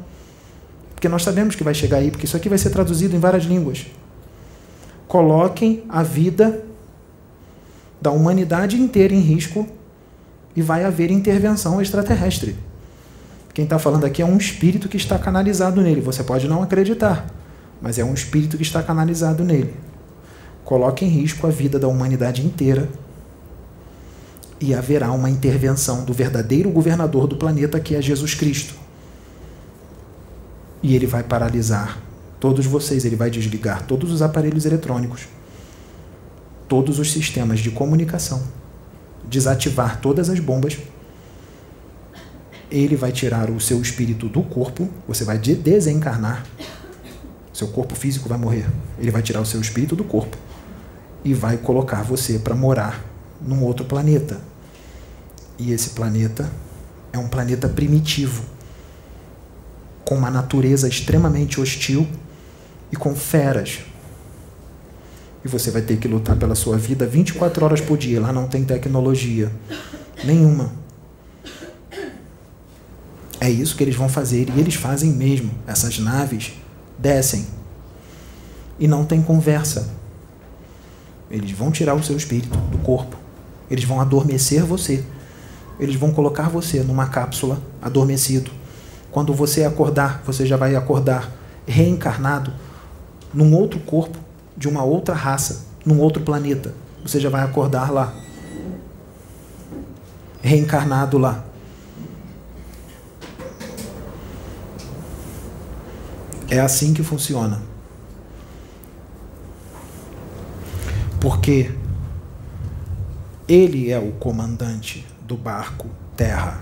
Speaker 1: Porque nós sabemos que vai chegar aí, porque isso aqui vai ser traduzido em várias línguas. Coloquem a vida da humanidade inteira em risco e vai haver intervenção extraterrestre. Quem está falando aqui é um espírito que está canalizado nele. Você pode não acreditar, mas é um espírito que está canalizado nele. Coloque em risco a vida da humanidade inteira e haverá uma intervenção do verdadeiro governador do planeta, que é Jesus Cristo. E ele vai paralisar todos vocês, ele vai desligar todos os aparelhos eletrônicos, todos os sistemas de comunicação, desativar todas as bombas ele vai tirar o seu espírito do corpo, você vai desencarnar, seu corpo físico vai morrer. Ele vai tirar o seu espírito do corpo e vai colocar você para morar num outro planeta. E esse planeta é um planeta primitivo, com uma natureza extremamente hostil e com feras. E você vai ter que lutar pela sua vida 24 horas por dia. Lá não tem tecnologia nenhuma. É isso que eles vão fazer e eles fazem mesmo. Essas naves descem e não tem conversa. Eles vão tirar o seu espírito do corpo. Eles vão adormecer você. Eles vão colocar você numa cápsula adormecido. Quando você acordar, você já vai acordar reencarnado num outro corpo de uma outra raça, num outro planeta. Você já vai acordar lá. Reencarnado lá. É assim que funciona. Porque ele é o comandante do barco terra,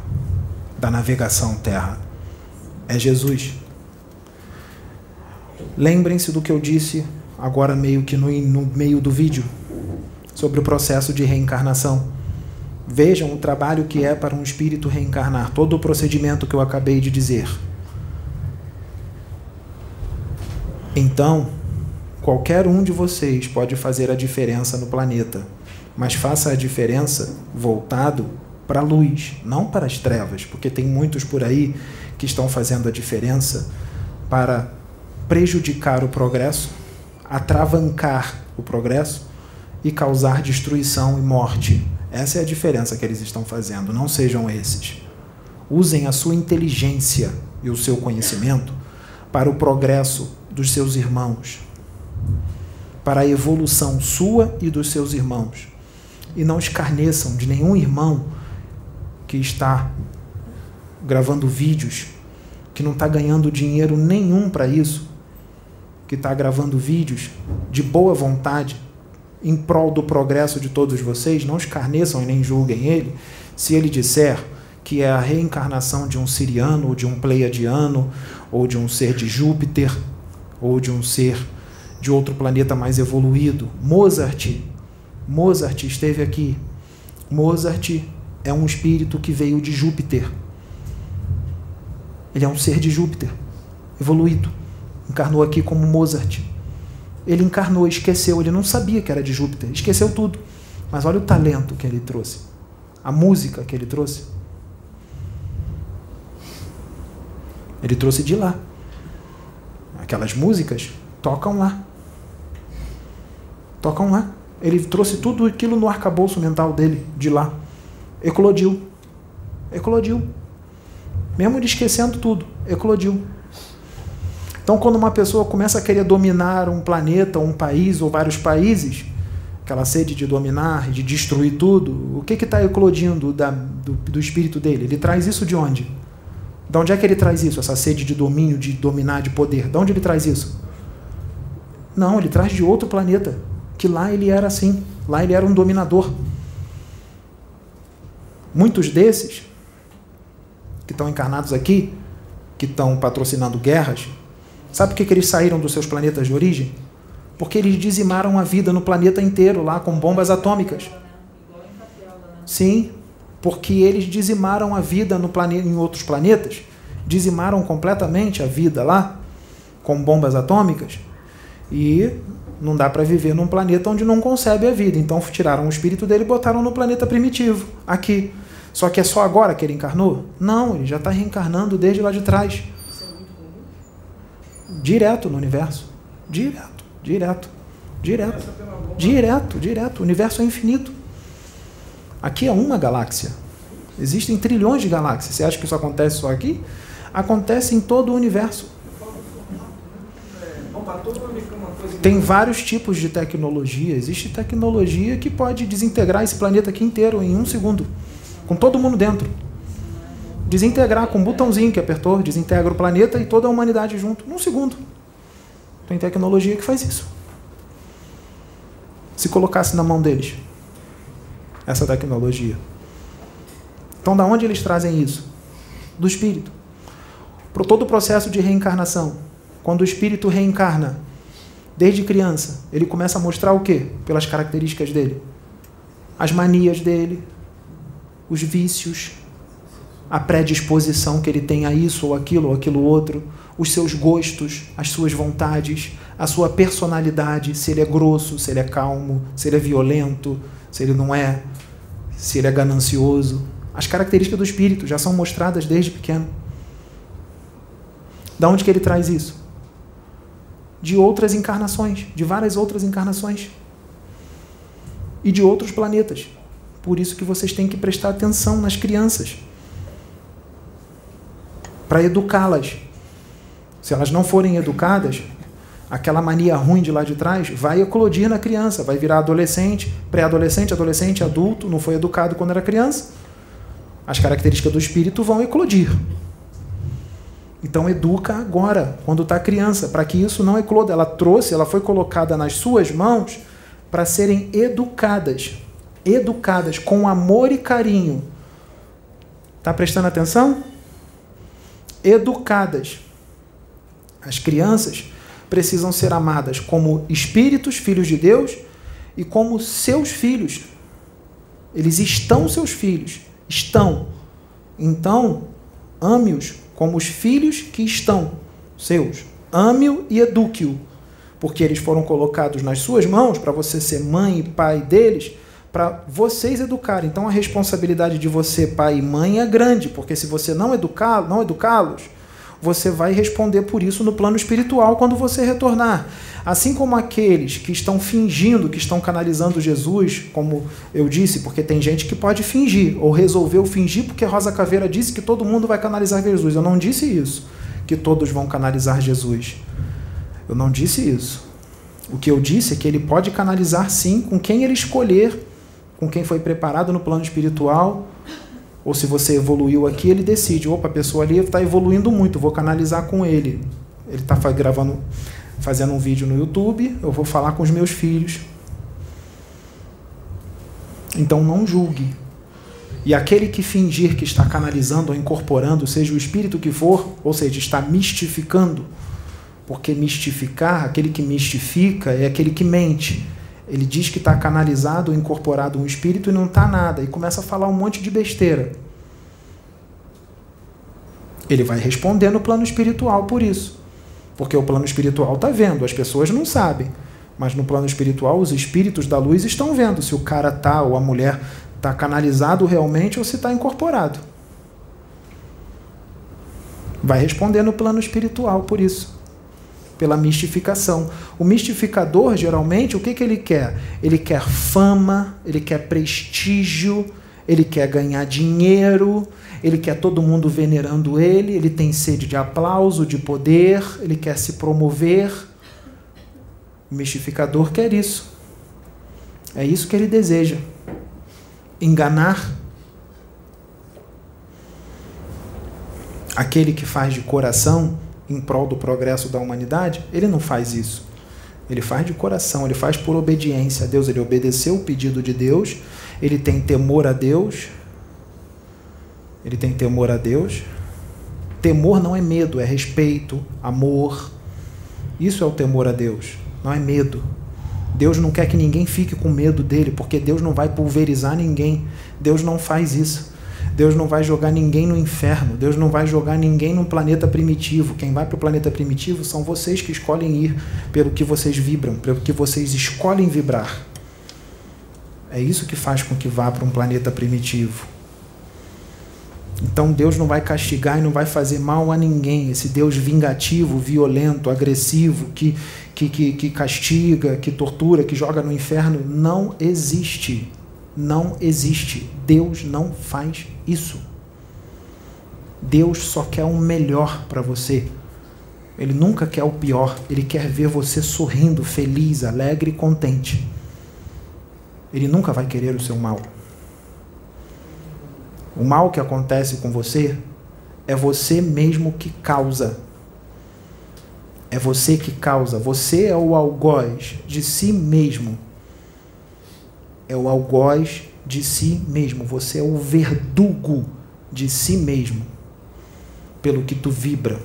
Speaker 1: da navegação terra. É Jesus. Lembrem-se do que eu disse agora meio que no, no meio do vídeo sobre o processo de reencarnação. Vejam o trabalho que é para um espírito reencarnar, todo o procedimento que eu acabei de dizer. Então, qualquer um de vocês pode fazer a diferença no planeta, mas faça a diferença voltado para a luz, não para as trevas, porque tem muitos por aí que estão fazendo a diferença para prejudicar o progresso, atravancar o progresso e causar destruição e morte. Essa é a diferença que eles estão fazendo. Não sejam esses. Usem a sua inteligência e o seu conhecimento para o progresso dos seus irmãos, para a evolução sua e dos seus irmãos. E não escarneçam de nenhum irmão que está gravando vídeos, que não está ganhando dinheiro nenhum para isso, que está gravando vídeos de boa vontade em prol do progresso de todos vocês, não escarneçam e nem julguem ele, se ele disser que é a reencarnação de um siriano, ou de um pleiadiano, ou de um ser de Júpiter, ou de um ser de outro planeta mais evoluído. Mozart, Mozart esteve aqui. Mozart é um espírito que veio de Júpiter. Ele é um ser de Júpiter, evoluído. Encarnou aqui como Mozart. Ele encarnou, esqueceu, ele não sabia que era de Júpiter, esqueceu tudo. Mas olha o talento que ele trouxe, a música que ele trouxe. Ele trouxe de lá. Aquelas músicas tocam lá. Tocam lá. Ele trouxe tudo aquilo no arcabouço mental dele, de lá. Eclodiu. Eclodiu. Mesmo ele esquecendo tudo, eclodiu. Então, quando uma pessoa começa a querer dominar um planeta, um país ou vários países, aquela sede de dominar, de destruir tudo, o que está eclodindo da, do, do espírito dele? Ele traz isso de onde? De onde é que ele traz isso? Essa sede de domínio, de dominar, de poder. De onde ele traz isso? Não, ele traz de outro planeta. Que lá ele era assim. Lá ele era um dominador. Muitos desses que estão encarnados aqui, que estão patrocinando guerras, sabe por que, que eles saíram dos seus planetas de origem? Porque eles dizimaram a vida no planeta inteiro lá com bombas atômicas. Sim, porque eles dizimaram a vida no planeta, em outros planetas, dizimaram completamente a vida lá com bombas atômicas e não dá para viver num planeta onde não concebe a vida. Então tiraram o espírito dele e botaram no planeta primitivo, aqui. Só que é só agora que ele encarnou? Não, ele já está reencarnando desde lá de trás. Direto no universo. Direto, direto, direto. Direto, direto. O universo é infinito. Aqui é uma galáxia. Existem trilhões de galáxias. Você acha que isso acontece só aqui? Acontece em todo o universo. Tem vários tipos de tecnologia. Existe tecnologia que pode desintegrar esse planeta aqui inteiro em um segundo, com todo mundo dentro. Desintegrar com um botãozinho que apertou, desintegra o planeta e toda a humanidade junto, num segundo. Tem tecnologia que faz isso. Se colocasse na mão deles essa tecnologia. Então, da onde eles trazem isso? Do espírito. Por todo o processo de reencarnação. Quando o espírito reencarna, desde criança, ele começa a mostrar o quê? Pelas características dele. As manias dele, os vícios, a predisposição que ele tem a isso ou aquilo ou aquilo outro, os seus gostos, as suas vontades, a sua personalidade, se ele é grosso, se ele é calmo, se ele é violento, se ele não é, se ele é ganancioso. As características do espírito já são mostradas desde pequeno. Da onde que ele traz isso? De outras encarnações, de várias outras encarnações. E de outros planetas. Por isso que vocês têm que prestar atenção nas crianças. Para educá-las. Se elas não forem educadas, aquela mania ruim de lá de trás vai eclodir na criança, vai virar adolescente, pré-adolescente, adolescente, adulto, não foi educado quando era criança. As características do espírito vão eclodir. Então educa agora, quando está criança, para que isso não ecloda. Ela trouxe, ela foi colocada nas suas mãos para serem educadas, educadas com amor e carinho. Está prestando atenção? Educadas. As crianças precisam ser amadas como espíritos, filhos de Deus, e como seus filhos. Eles estão seus filhos, estão. Então, ame-os como os filhos que estão seus. Ame-o e eduque-o, porque eles foram colocados nas suas mãos para você ser mãe e pai deles, para vocês educarem. Então a responsabilidade de você, pai e mãe, é grande, porque se você não educá-los, não educá-los, você vai responder por isso no plano espiritual quando você retornar. Assim como aqueles que estão fingindo, que estão canalizando Jesus, como eu disse, porque tem gente que pode fingir, ou resolveu fingir porque Rosa Caveira disse que todo mundo vai canalizar Jesus. Eu não disse isso, que todos vão canalizar Jesus. Eu não disse isso. O que eu disse é que ele pode canalizar sim com quem ele escolher, com quem foi preparado no plano espiritual, ou se você evoluiu aqui, ele decide, opa, a pessoa ali está evoluindo muito, vou canalizar com ele. Ele está gravando, fazendo um vídeo no YouTube, eu vou falar com os meus filhos. Então não julgue. E aquele que fingir que está canalizando ou incorporando, seja o espírito que for, ou seja, está mistificando, porque mistificar, aquele que mistifica é aquele que mente. Ele diz que está canalizado incorporado um espírito e não está nada, e começa a falar um monte de besteira. Ele vai responder no plano espiritual por isso. Porque o plano espiritual está vendo, as pessoas não sabem. Mas no plano espiritual, os espíritos da luz estão vendo se o cara tá ou a mulher está canalizado realmente ou se está incorporado. Vai responder no plano espiritual por isso pela mistificação. O mistificador, geralmente, o que, que ele quer? Ele quer fama, ele quer prestígio, ele quer ganhar dinheiro, ele quer todo mundo venerando ele, ele tem sede de aplauso, de poder, ele quer se promover. O mistificador quer isso. É isso que ele deseja. Enganar aquele que faz de coração em prol do progresso da humanidade, ele não faz isso. Ele faz de coração, ele faz por obediência a Deus, ele obedeceu o pedido de Deus, ele tem temor a Deus. Ele tem temor a Deus. Temor não é medo, é respeito, amor. Isso é o temor a Deus, não é medo. Deus não quer que ninguém fique com medo dele, porque Deus não vai pulverizar ninguém. Deus não faz isso. Deus não vai jogar ninguém no inferno, Deus não vai jogar ninguém num planeta primitivo. Quem vai para o planeta primitivo são vocês que escolhem ir pelo que vocês vibram, pelo que vocês escolhem vibrar. É isso que faz com que vá para um planeta primitivo. Então Deus não vai castigar e não vai fazer mal a ninguém. Esse Deus vingativo, violento, agressivo, que, que, que, que castiga, que tortura, que joga no inferno, não existe não existe. Deus não faz isso. Deus só quer o melhor para você. Ele nunca quer o pior. Ele quer ver você sorrindo, feliz, alegre e contente. Ele nunca vai querer o seu mal. O mal que acontece com você é você mesmo que causa. É você que causa. Você é o algoz de si mesmo é o algoz de si mesmo, você é o verdugo de si mesmo, pelo que tu vibra,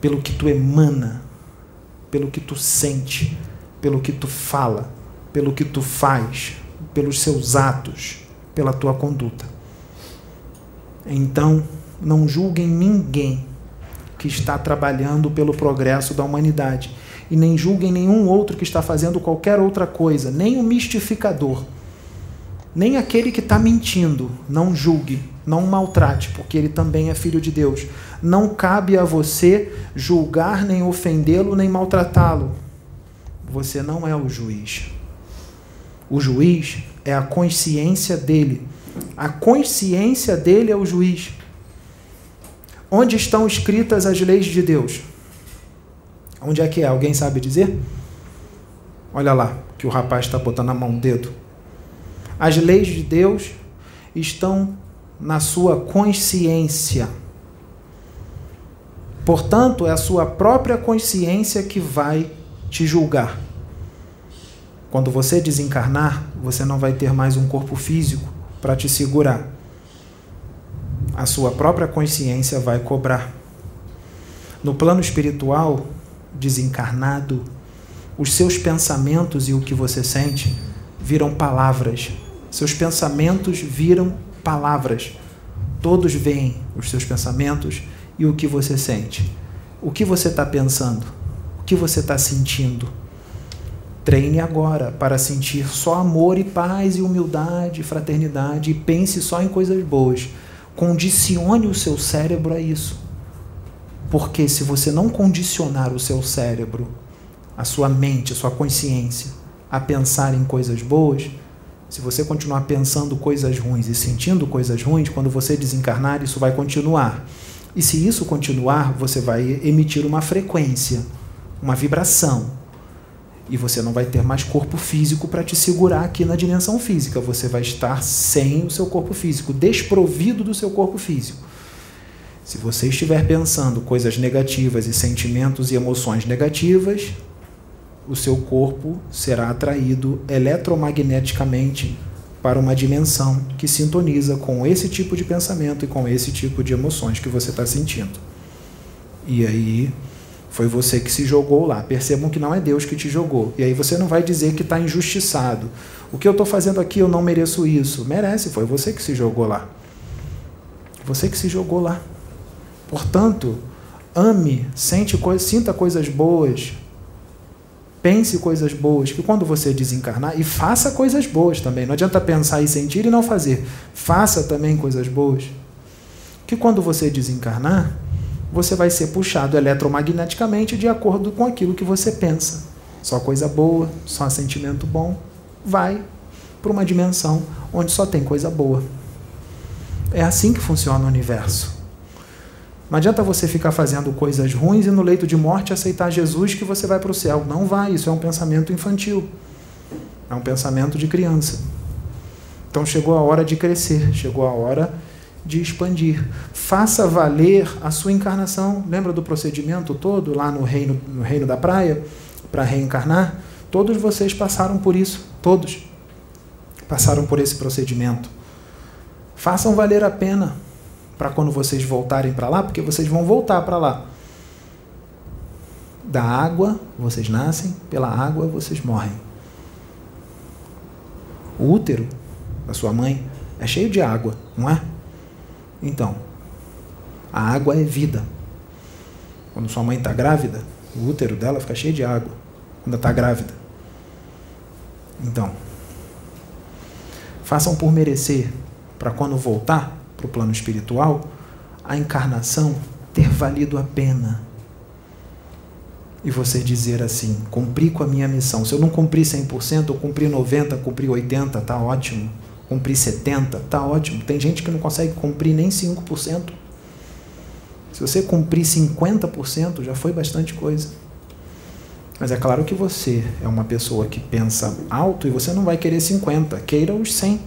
Speaker 1: pelo que tu emana, pelo que tu sente, pelo que tu fala, pelo que tu faz, pelos seus atos, pela tua conduta. Então, não julguem ninguém que está trabalhando pelo progresso da humanidade. E nem julguem nenhum outro que está fazendo qualquer outra coisa, nem o mistificador, nem aquele que está mentindo. Não julgue, não maltrate, porque ele também é filho de Deus. Não cabe a você julgar, nem ofendê-lo, nem maltratá-lo. Você não é o juiz. O juiz é a consciência dele. A consciência dele é o juiz. Onde estão escritas as leis de Deus? Onde é que é? Alguém sabe dizer? Olha lá, que o rapaz está botando a mão dedo. As leis de Deus estão na sua consciência. Portanto, é a sua própria consciência que vai te julgar. Quando você desencarnar, você não vai ter mais um corpo físico para te segurar a sua própria consciência vai cobrar. No plano espiritual, desencarnado, os seus pensamentos e o que você sente viram palavras. Seus pensamentos viram palavras. Todos veem os seus pensamentos e o que você sente. O que você está pensando? O que você está sentindo? Treine agora para sentir só amor e paz e humildade, e fraternidade e pense só em coisas boas Condicione o seu cérebro a isso. Porque se você não condicionar o seu cérebro, a sua mente, a sua consciência, a pensar em coisas boas, se você continuar pensando coisas ruins e sentindo coisas ruins, quando você desencarnar, isso vai continuar. E se isso continuar, você vai emitir uma frequência, uma vibração, e você não vai ter mais corpo físico para te segurar aqui na dimensão física. Você vai estar sem o seu corpo físico, desprovido do seu corpo físico. Se você estiver pensando coisas negativas e sentimentos e emoções negativas, o seu corpo será atraído eletromagneticamente para uma dimensão que sintoniza com esse tipo de pensamento e com esse tipo de emoções que você está sentindo. E aí foi você que se jogou lá. Percebam que não é Deus que te jogou. E aí você não vai dizer que está injustiçado. O que eu estou fazendo aqui, eu não mereço isso. Merece, foi você que se jogou lá. Você que se jogou lá. Portanto, ame, sente sinta coisas boas, pense coisas boas, que quando você desencarnar, e faça coisas boas também. Não adianta pensar e sentir e não fazer. Faça também coisas boas. Que quando você desencarnar, você vai ser puxado eletromagneticamente de acordo com aquilo que você pensa. Só coisa boa, só sentimento bom, vai para uma dimensão onde só tem coisa boa. É assim que funciona o universo. Não adianta você ficar fazendo coisas ruins e no leito de morte aceitar Jesus que você vai para o céu. Não vai, isso é um pensamento infantil. É um pensamento de criança. Então chegou a hora de crescer, chegou a hora de expandir. Faça valer a sua encarnação. Lembra do procedimento todo lá no reino, no reino da praia para reencarnar? Todos vocês passaram por isso, todos passaram por esse procedimento. Façam valer a pena para quando vocês voltarem para lá, porque vocês vão voltar para lá. Da água vocês nascem, pela água vocês morrem. O útero da sua mãe é cheio de água, não é? Então, a água é vida. Quando sua mãe está grávida, o útero dela fica cheio de água. Quando está grávida. Então, façam por merecer, para quando voltar para o plano espiritual, a encarnação ter valido a pena. E você dizer assim: cumpri com a minha missão. Se eu não cumpri 100%, eu cumpri 90%, cumpri 80%, está ótimo cumprir 70%, tá ótimo. Tem gente que não consegue cumprir nem 5%. Se você cumprir 50%, já foi bastante coisa. Mas é claro que você é uma pessoa que pensa alto e você não vai querer 50, queira os 100.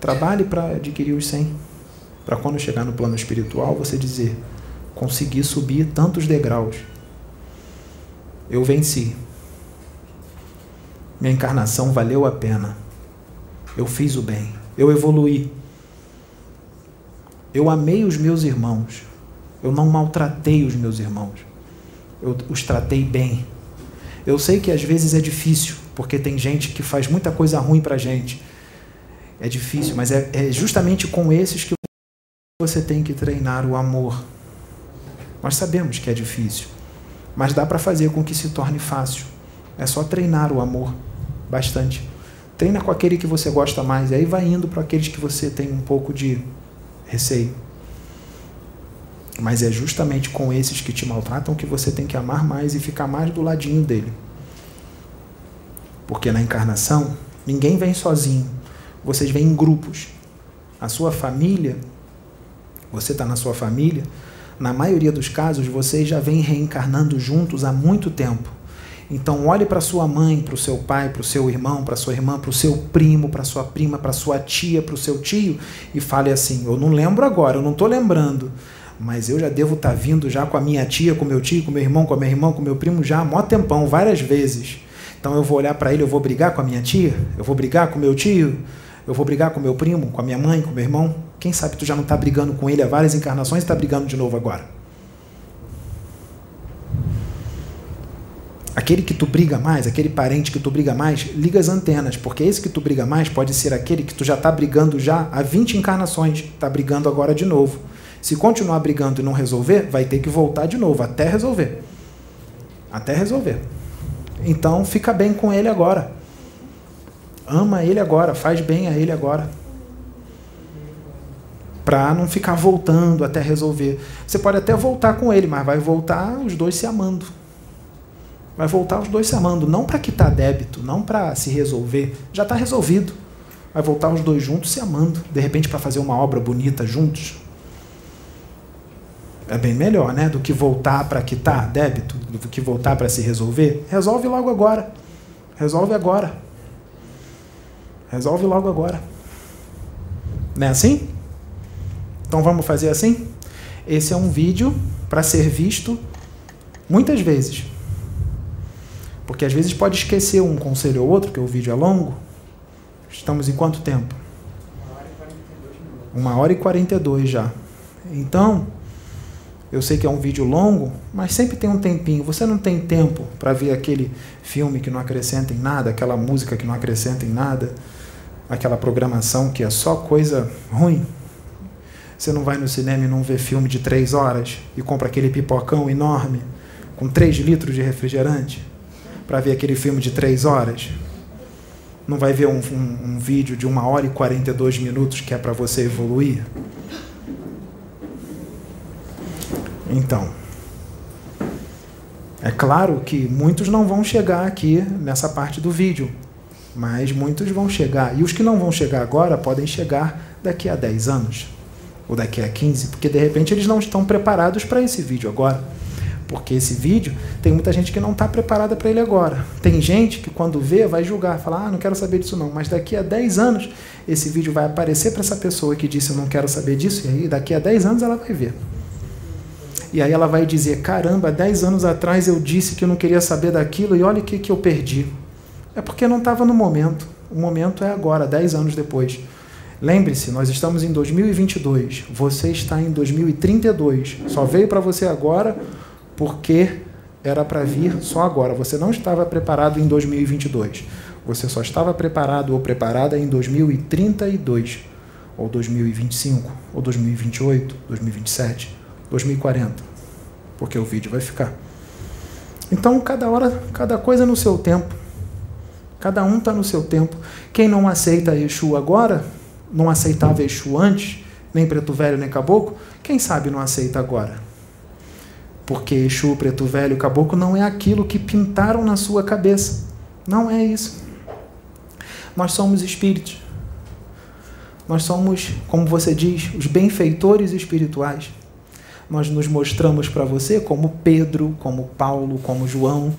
Speaker 1: Trabalhe para adquirir os 100. Para quando chegar no plano espiritual, você dizer: consegui subir tantos degraus. Eu venci. Minha encarnação valeu a pena. Eu fiz o bem. Eu evoluí. Eu amei os meus irmãos. Eu não maltratei os meus irmãos. Eu os tratei bem. Eu sei que às vezes é difícil, porque tem gente que faz muita coisa ruim pra gente. É difícil, mas é, é justamente com esses que você tem que treinar o amor. Nós sabemos que é difícil, mas dá para fazer com que se torne fácil. É só treinar o amor bastante. Treina com aquele que você gosta mais, e aí vai indo para aqueles que você tem um pouco de receio. Mas é justamente com esses que te maltratam que você tem que amar mais e ficar mais do ladinho dele. Porque na encarnação, ninguém vem sozinho. Vocês vêm em grupos. A sua família, você está na sua família, na maioria dos casos, vocês já vêm reencarnando juntos há muito tempo. Então, olhe para sua mãe, para o seu pai, para o seu irmão, para sua irmã, para o seu primo, para sua prima, para sua tia, para o seu tio e fale assim: Eu não lembro agora, eu não estou lembrando, mas eu já devo estar tá vindo já com a minha tia, com meu tio, com meu irmão, com a minha irmã, com meu primo já há mó tempão, várias vezes. Então eu vou olhar para ele, eu vou brigar com a minha tia, eu vou brigar com meu tio, eu vou brigar com meu primo, com a minha mãe, com meu irmão. Quem sabe tu já não está brigando com ele há várias encarnações e está brigando de novo agora? aquele que tu briga mais, aquele parente que tu briga mais, liga as antenas, porque esse que tu briga mais pode ser aquele que tu já está brigando já há 20 encarnações, está brigando agora de novo. Se continuar brigando e não resolver, vai ter que voltar de novo, até resolver. Até resolver. Então fica bem com ele agora. Ama ele agora, faz bem a ele agora. Para não ficar voltando até resolver. Você pode até voltar com ele, mas vai voltar os dois se amando vai voltar os dois se amando, não para quitar débito, não para se resolver, já está resolvido. Vai voltar os dois juntos se amando, de repente para fazer uma obra bonita juntos. É bem melhor, né? Do que voltar para quitar débito, do que voltar para se resolver. Resolve logo agora. Resolve agora. Resolve logo agora. Não é assim? Então vamos fazer assim? Esse é um vídeo para ser visto muitas vezes. Porque às vezes pode esquecer um conselho ou outro, que o vídeo é longo. Estamos em quanto tempo? Uma hora e 42 já. Então, eu sei que é um vídeo longo, mas sempre tem um tempinho. Você não tem tempo para ver aquele filme que não acrescenta em nada, aquela música que não acrescenta em nada, aquela programação que é só coisa ruim. Você não vai no cinema e não vê filme de três horas e compra aquele pipocão enorme com três litros de refrigerante para ver aquele filme de três horas. Não vai ver um, um, um vídeo de uma hora e 42 minutos que é para você evoluir. Então, é claro que muitos não vão chegar aqui nessa parte do vídeo, mas muitos vão chegar. E os que não vão chegar agora podem chegar daqui a 10 anos, ou daqui a 15, porque de repente eles não estão preparados para esse vídeo agora. Porque esse vídeo tem muita gente que não está preparada para ele agora. Tem gente que quando vê vai julgar, falar, ah, não quero saber disso não. Mas daqui a 10 anos esse vídeo vai aparecer para essa pessoa que disse eu não quero saber disso, e aí daqui a 10 anos ela vai ver. E aí ela vai dizer, caramba, 10 anos atrás eu disse que eu não queria saber daquilo e olha o que, que eu perdi. É porque não estava no momento. O momento é agora, 10 anos depois. Lembre-se, nós estamos em 2022, você está em 2032. Só veio para você agora porque era para vir só agora. Você não estava preparado em 2022. Você só estava preparado ou preparada em 2032, ou 2025, ou 2028, 2027, 2040. Porque o vídeo vai ficar. Então, cada hora, cada coisa no seu tempo. Cada um está no seu tempo. Quem não aceita Exu agora, não aceitava Exu antes, nem preto velho, nem caboclo, quem sabe não aceita agora? Porque Exu, Preto Velho, Caboclo não é aquilo que pintaram na sua cabeça. Não é isso. Nós somos espíritos. Nós somos, como você diz, os benfeitores espirituais. Nós nos mostramos para você como Pedro, como Paulo, como João,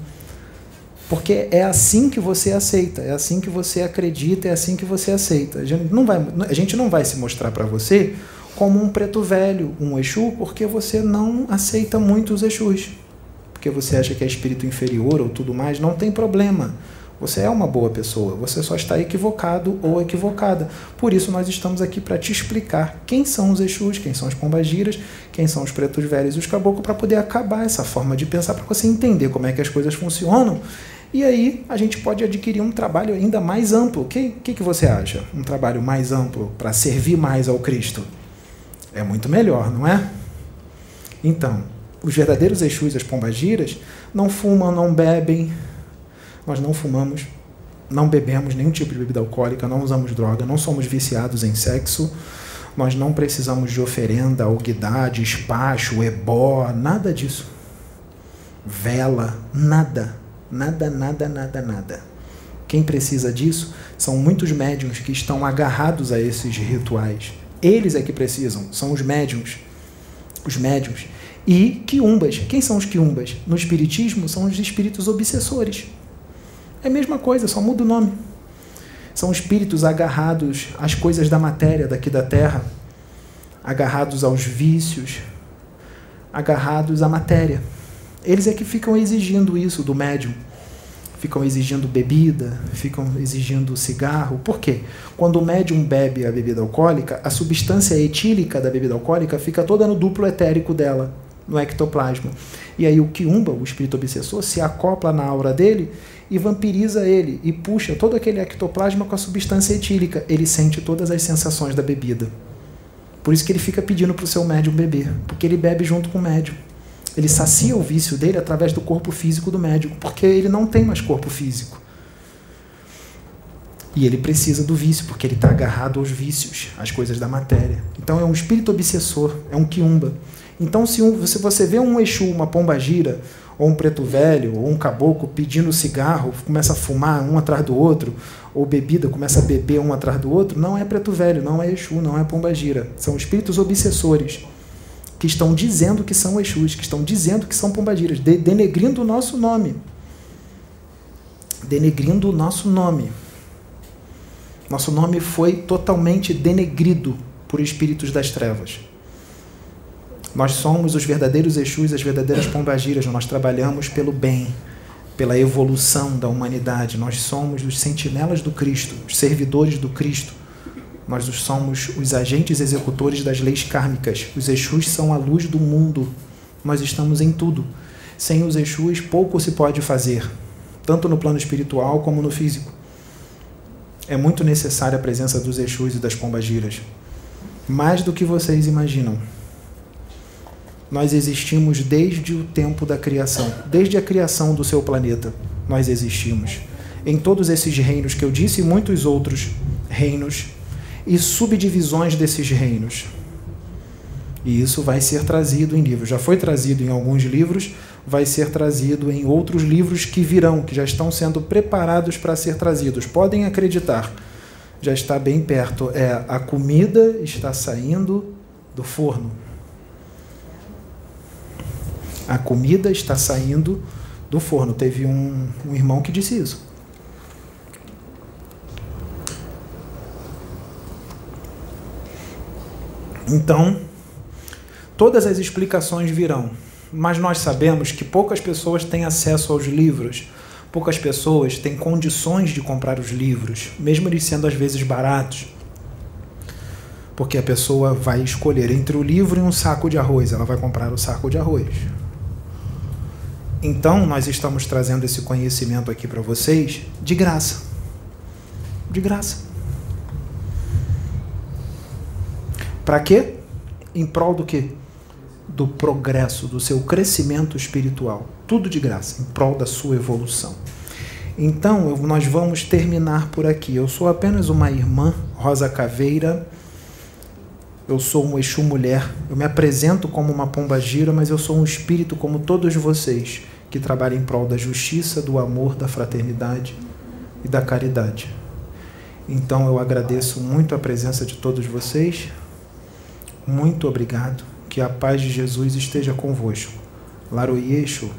Speaker 1: porque é assim que você aceita, é assim que você acredita, é assim que você aceita. A gente não vai, a gente não vai se mostrar para você como um preto velho, um Exu, porque você não aceita muito os Exus. Porque você acha que é espírito inferior ou tudo mais, não tem problema. Você é uma boa pessoa, você só está equivocado ou equivocada. Por isso nós estamos aqui para te explicar quem são os Exus, quem são as pombagiras, quem são os pretos velhos e os caboclos, para poder acabar essa forma de pensar, para você entender como é que as coisas funcionam. E aí a gente pode adquirir um trabalho ainda mais amplo. O que, que, que você acha? Um trabalho mais amplo para servir mais ao Cristo? É muito melhor, não é? Então, os verdadeiros Exus, as pombagiras, não fumam, não bebem. Nós não fumamos, não bebemos nenhum tipo de bebida alcoólica, não usamos droga, não somos viciados em sexo. Nós não precisamos de oferenda, alguidade, espaço, ebó, nada disso. Vela, nada. Nada, nada, nada, nada. Quem precisa disso são muitos médiums que estão agarrados a esses rituais. Eles é que precisam, são os médiums. Os médiums. E quiumbas. Quem são os quiumbas? No Espiritismo, são os espíritos obsessores. É a mesma coisa, só muda o nome. São espíritos agarrados às coisas da matéria daqui da terra, agarrados aos vícios, agarrados à matéria. Eles é que ficam exigindo isso do médium. Ficam exigindo bebida, ficam exigindo cigarro. Por quê? Quando o médium bebe a bebida alcoólica, a substância etílica da bebida alcoólica fica toda no duplo etérico dela, no ectoplasma. E aí o quiumba, o espírito obsessor, se acopla na aura dele e vampiriza ele e puxa todo aquele ectoplasma com a substância etílica. Ele sente todas as sensações da bebida. Por isso que ele fica pedindo para o seu médium beber, porque ele bebe junto com o médium. Ele sacia o vício dele através do corpo físico do médico, porque ele não tem mais corpo físico. E ele precisa do vício, porque ele está agarrado aos vícios, às coisas da matéria. Então é um espírito obsessor, é um quiumba. Então, se, um, se você vê um Exu, uma pomba gira, ou um preto velho, ou um caboclo pedindo cigarro, começa a fumar um atrás do outro, ou bebida, começa a beber um atrás do outro, não é preto velho, não é Exu, não é pomba gira. São espíritos obsessores que estão dizendo que são Exus, que estão dizendo que são pombagiras, de, denegrindo o nosso nome. Denegrindo o nosso nome. Nosso nome foi totalmente denegrido por espíritos das trevas. Nós somos os verdadeiros Exus, as verdadeiras pombagiras, nós trabalhamos pelo bem, pela evolução da humanidade. Nós somos os sentinelas do Cristo, os servidores do Cristo nós somos os agentes executores das leis kármicas. Os Exus são a luz do mundo. Nós estamos em tudo. Sem os Exus, pouco se pode fazer, tanto no plano espiritual como no físico. É muito necessária a presença dos Exus e das pombagiras. Mais do que vocês imaginam. Nós existimos desde o tempo da criação, desde a criação do seu planeta. Nós existimos. Em todos esses reinos que eu disse e muitos outros reinos e subdivisões desses reinos. E isso vai ser trazido em livros. Já foi trazido em alguns livros, vai ser trazido em outros livros que virão, que já estão sendo preparados para ser trazidos. Podem acreditar, já está bem perto. É a comida está saindo do forno. A comida está saindo do forno. Teve um, um irmão que disse isso. Então, todas as explicações virão, mas nós sabemos que poucas pessoas têm acesso aos livros, poucas pessoas têm condições de comprar os livros, mesmo eles sendo às vezes baratos. Porque a pessoa vai escolher entre o livro e um saco de arroz, ela vai comprar o saco de arroz. Então, nós estamos trazendo esse conhecimento aqui para vocês de graça. De graça. Para quê? Em prol do quê? Do progresso, do seu crescimento espiritual. Tudo de graça, em prol da sua evolução. Então, nós vamos terminar por aqui. Eu sou apenas uma irmã, Rosa Caveira. Eu sou um Exu mulher. Eu me apresento como uma pomba gira, mas eu sou um espírito como todos vocês, que trabalha em prol da justiça, do amor, da fraternidade e da caridade. Então, eu agradeço muito a presença de todos vocês. Muito obrigado. Que a paz de Jesus esteja convosco. Laroyeixo.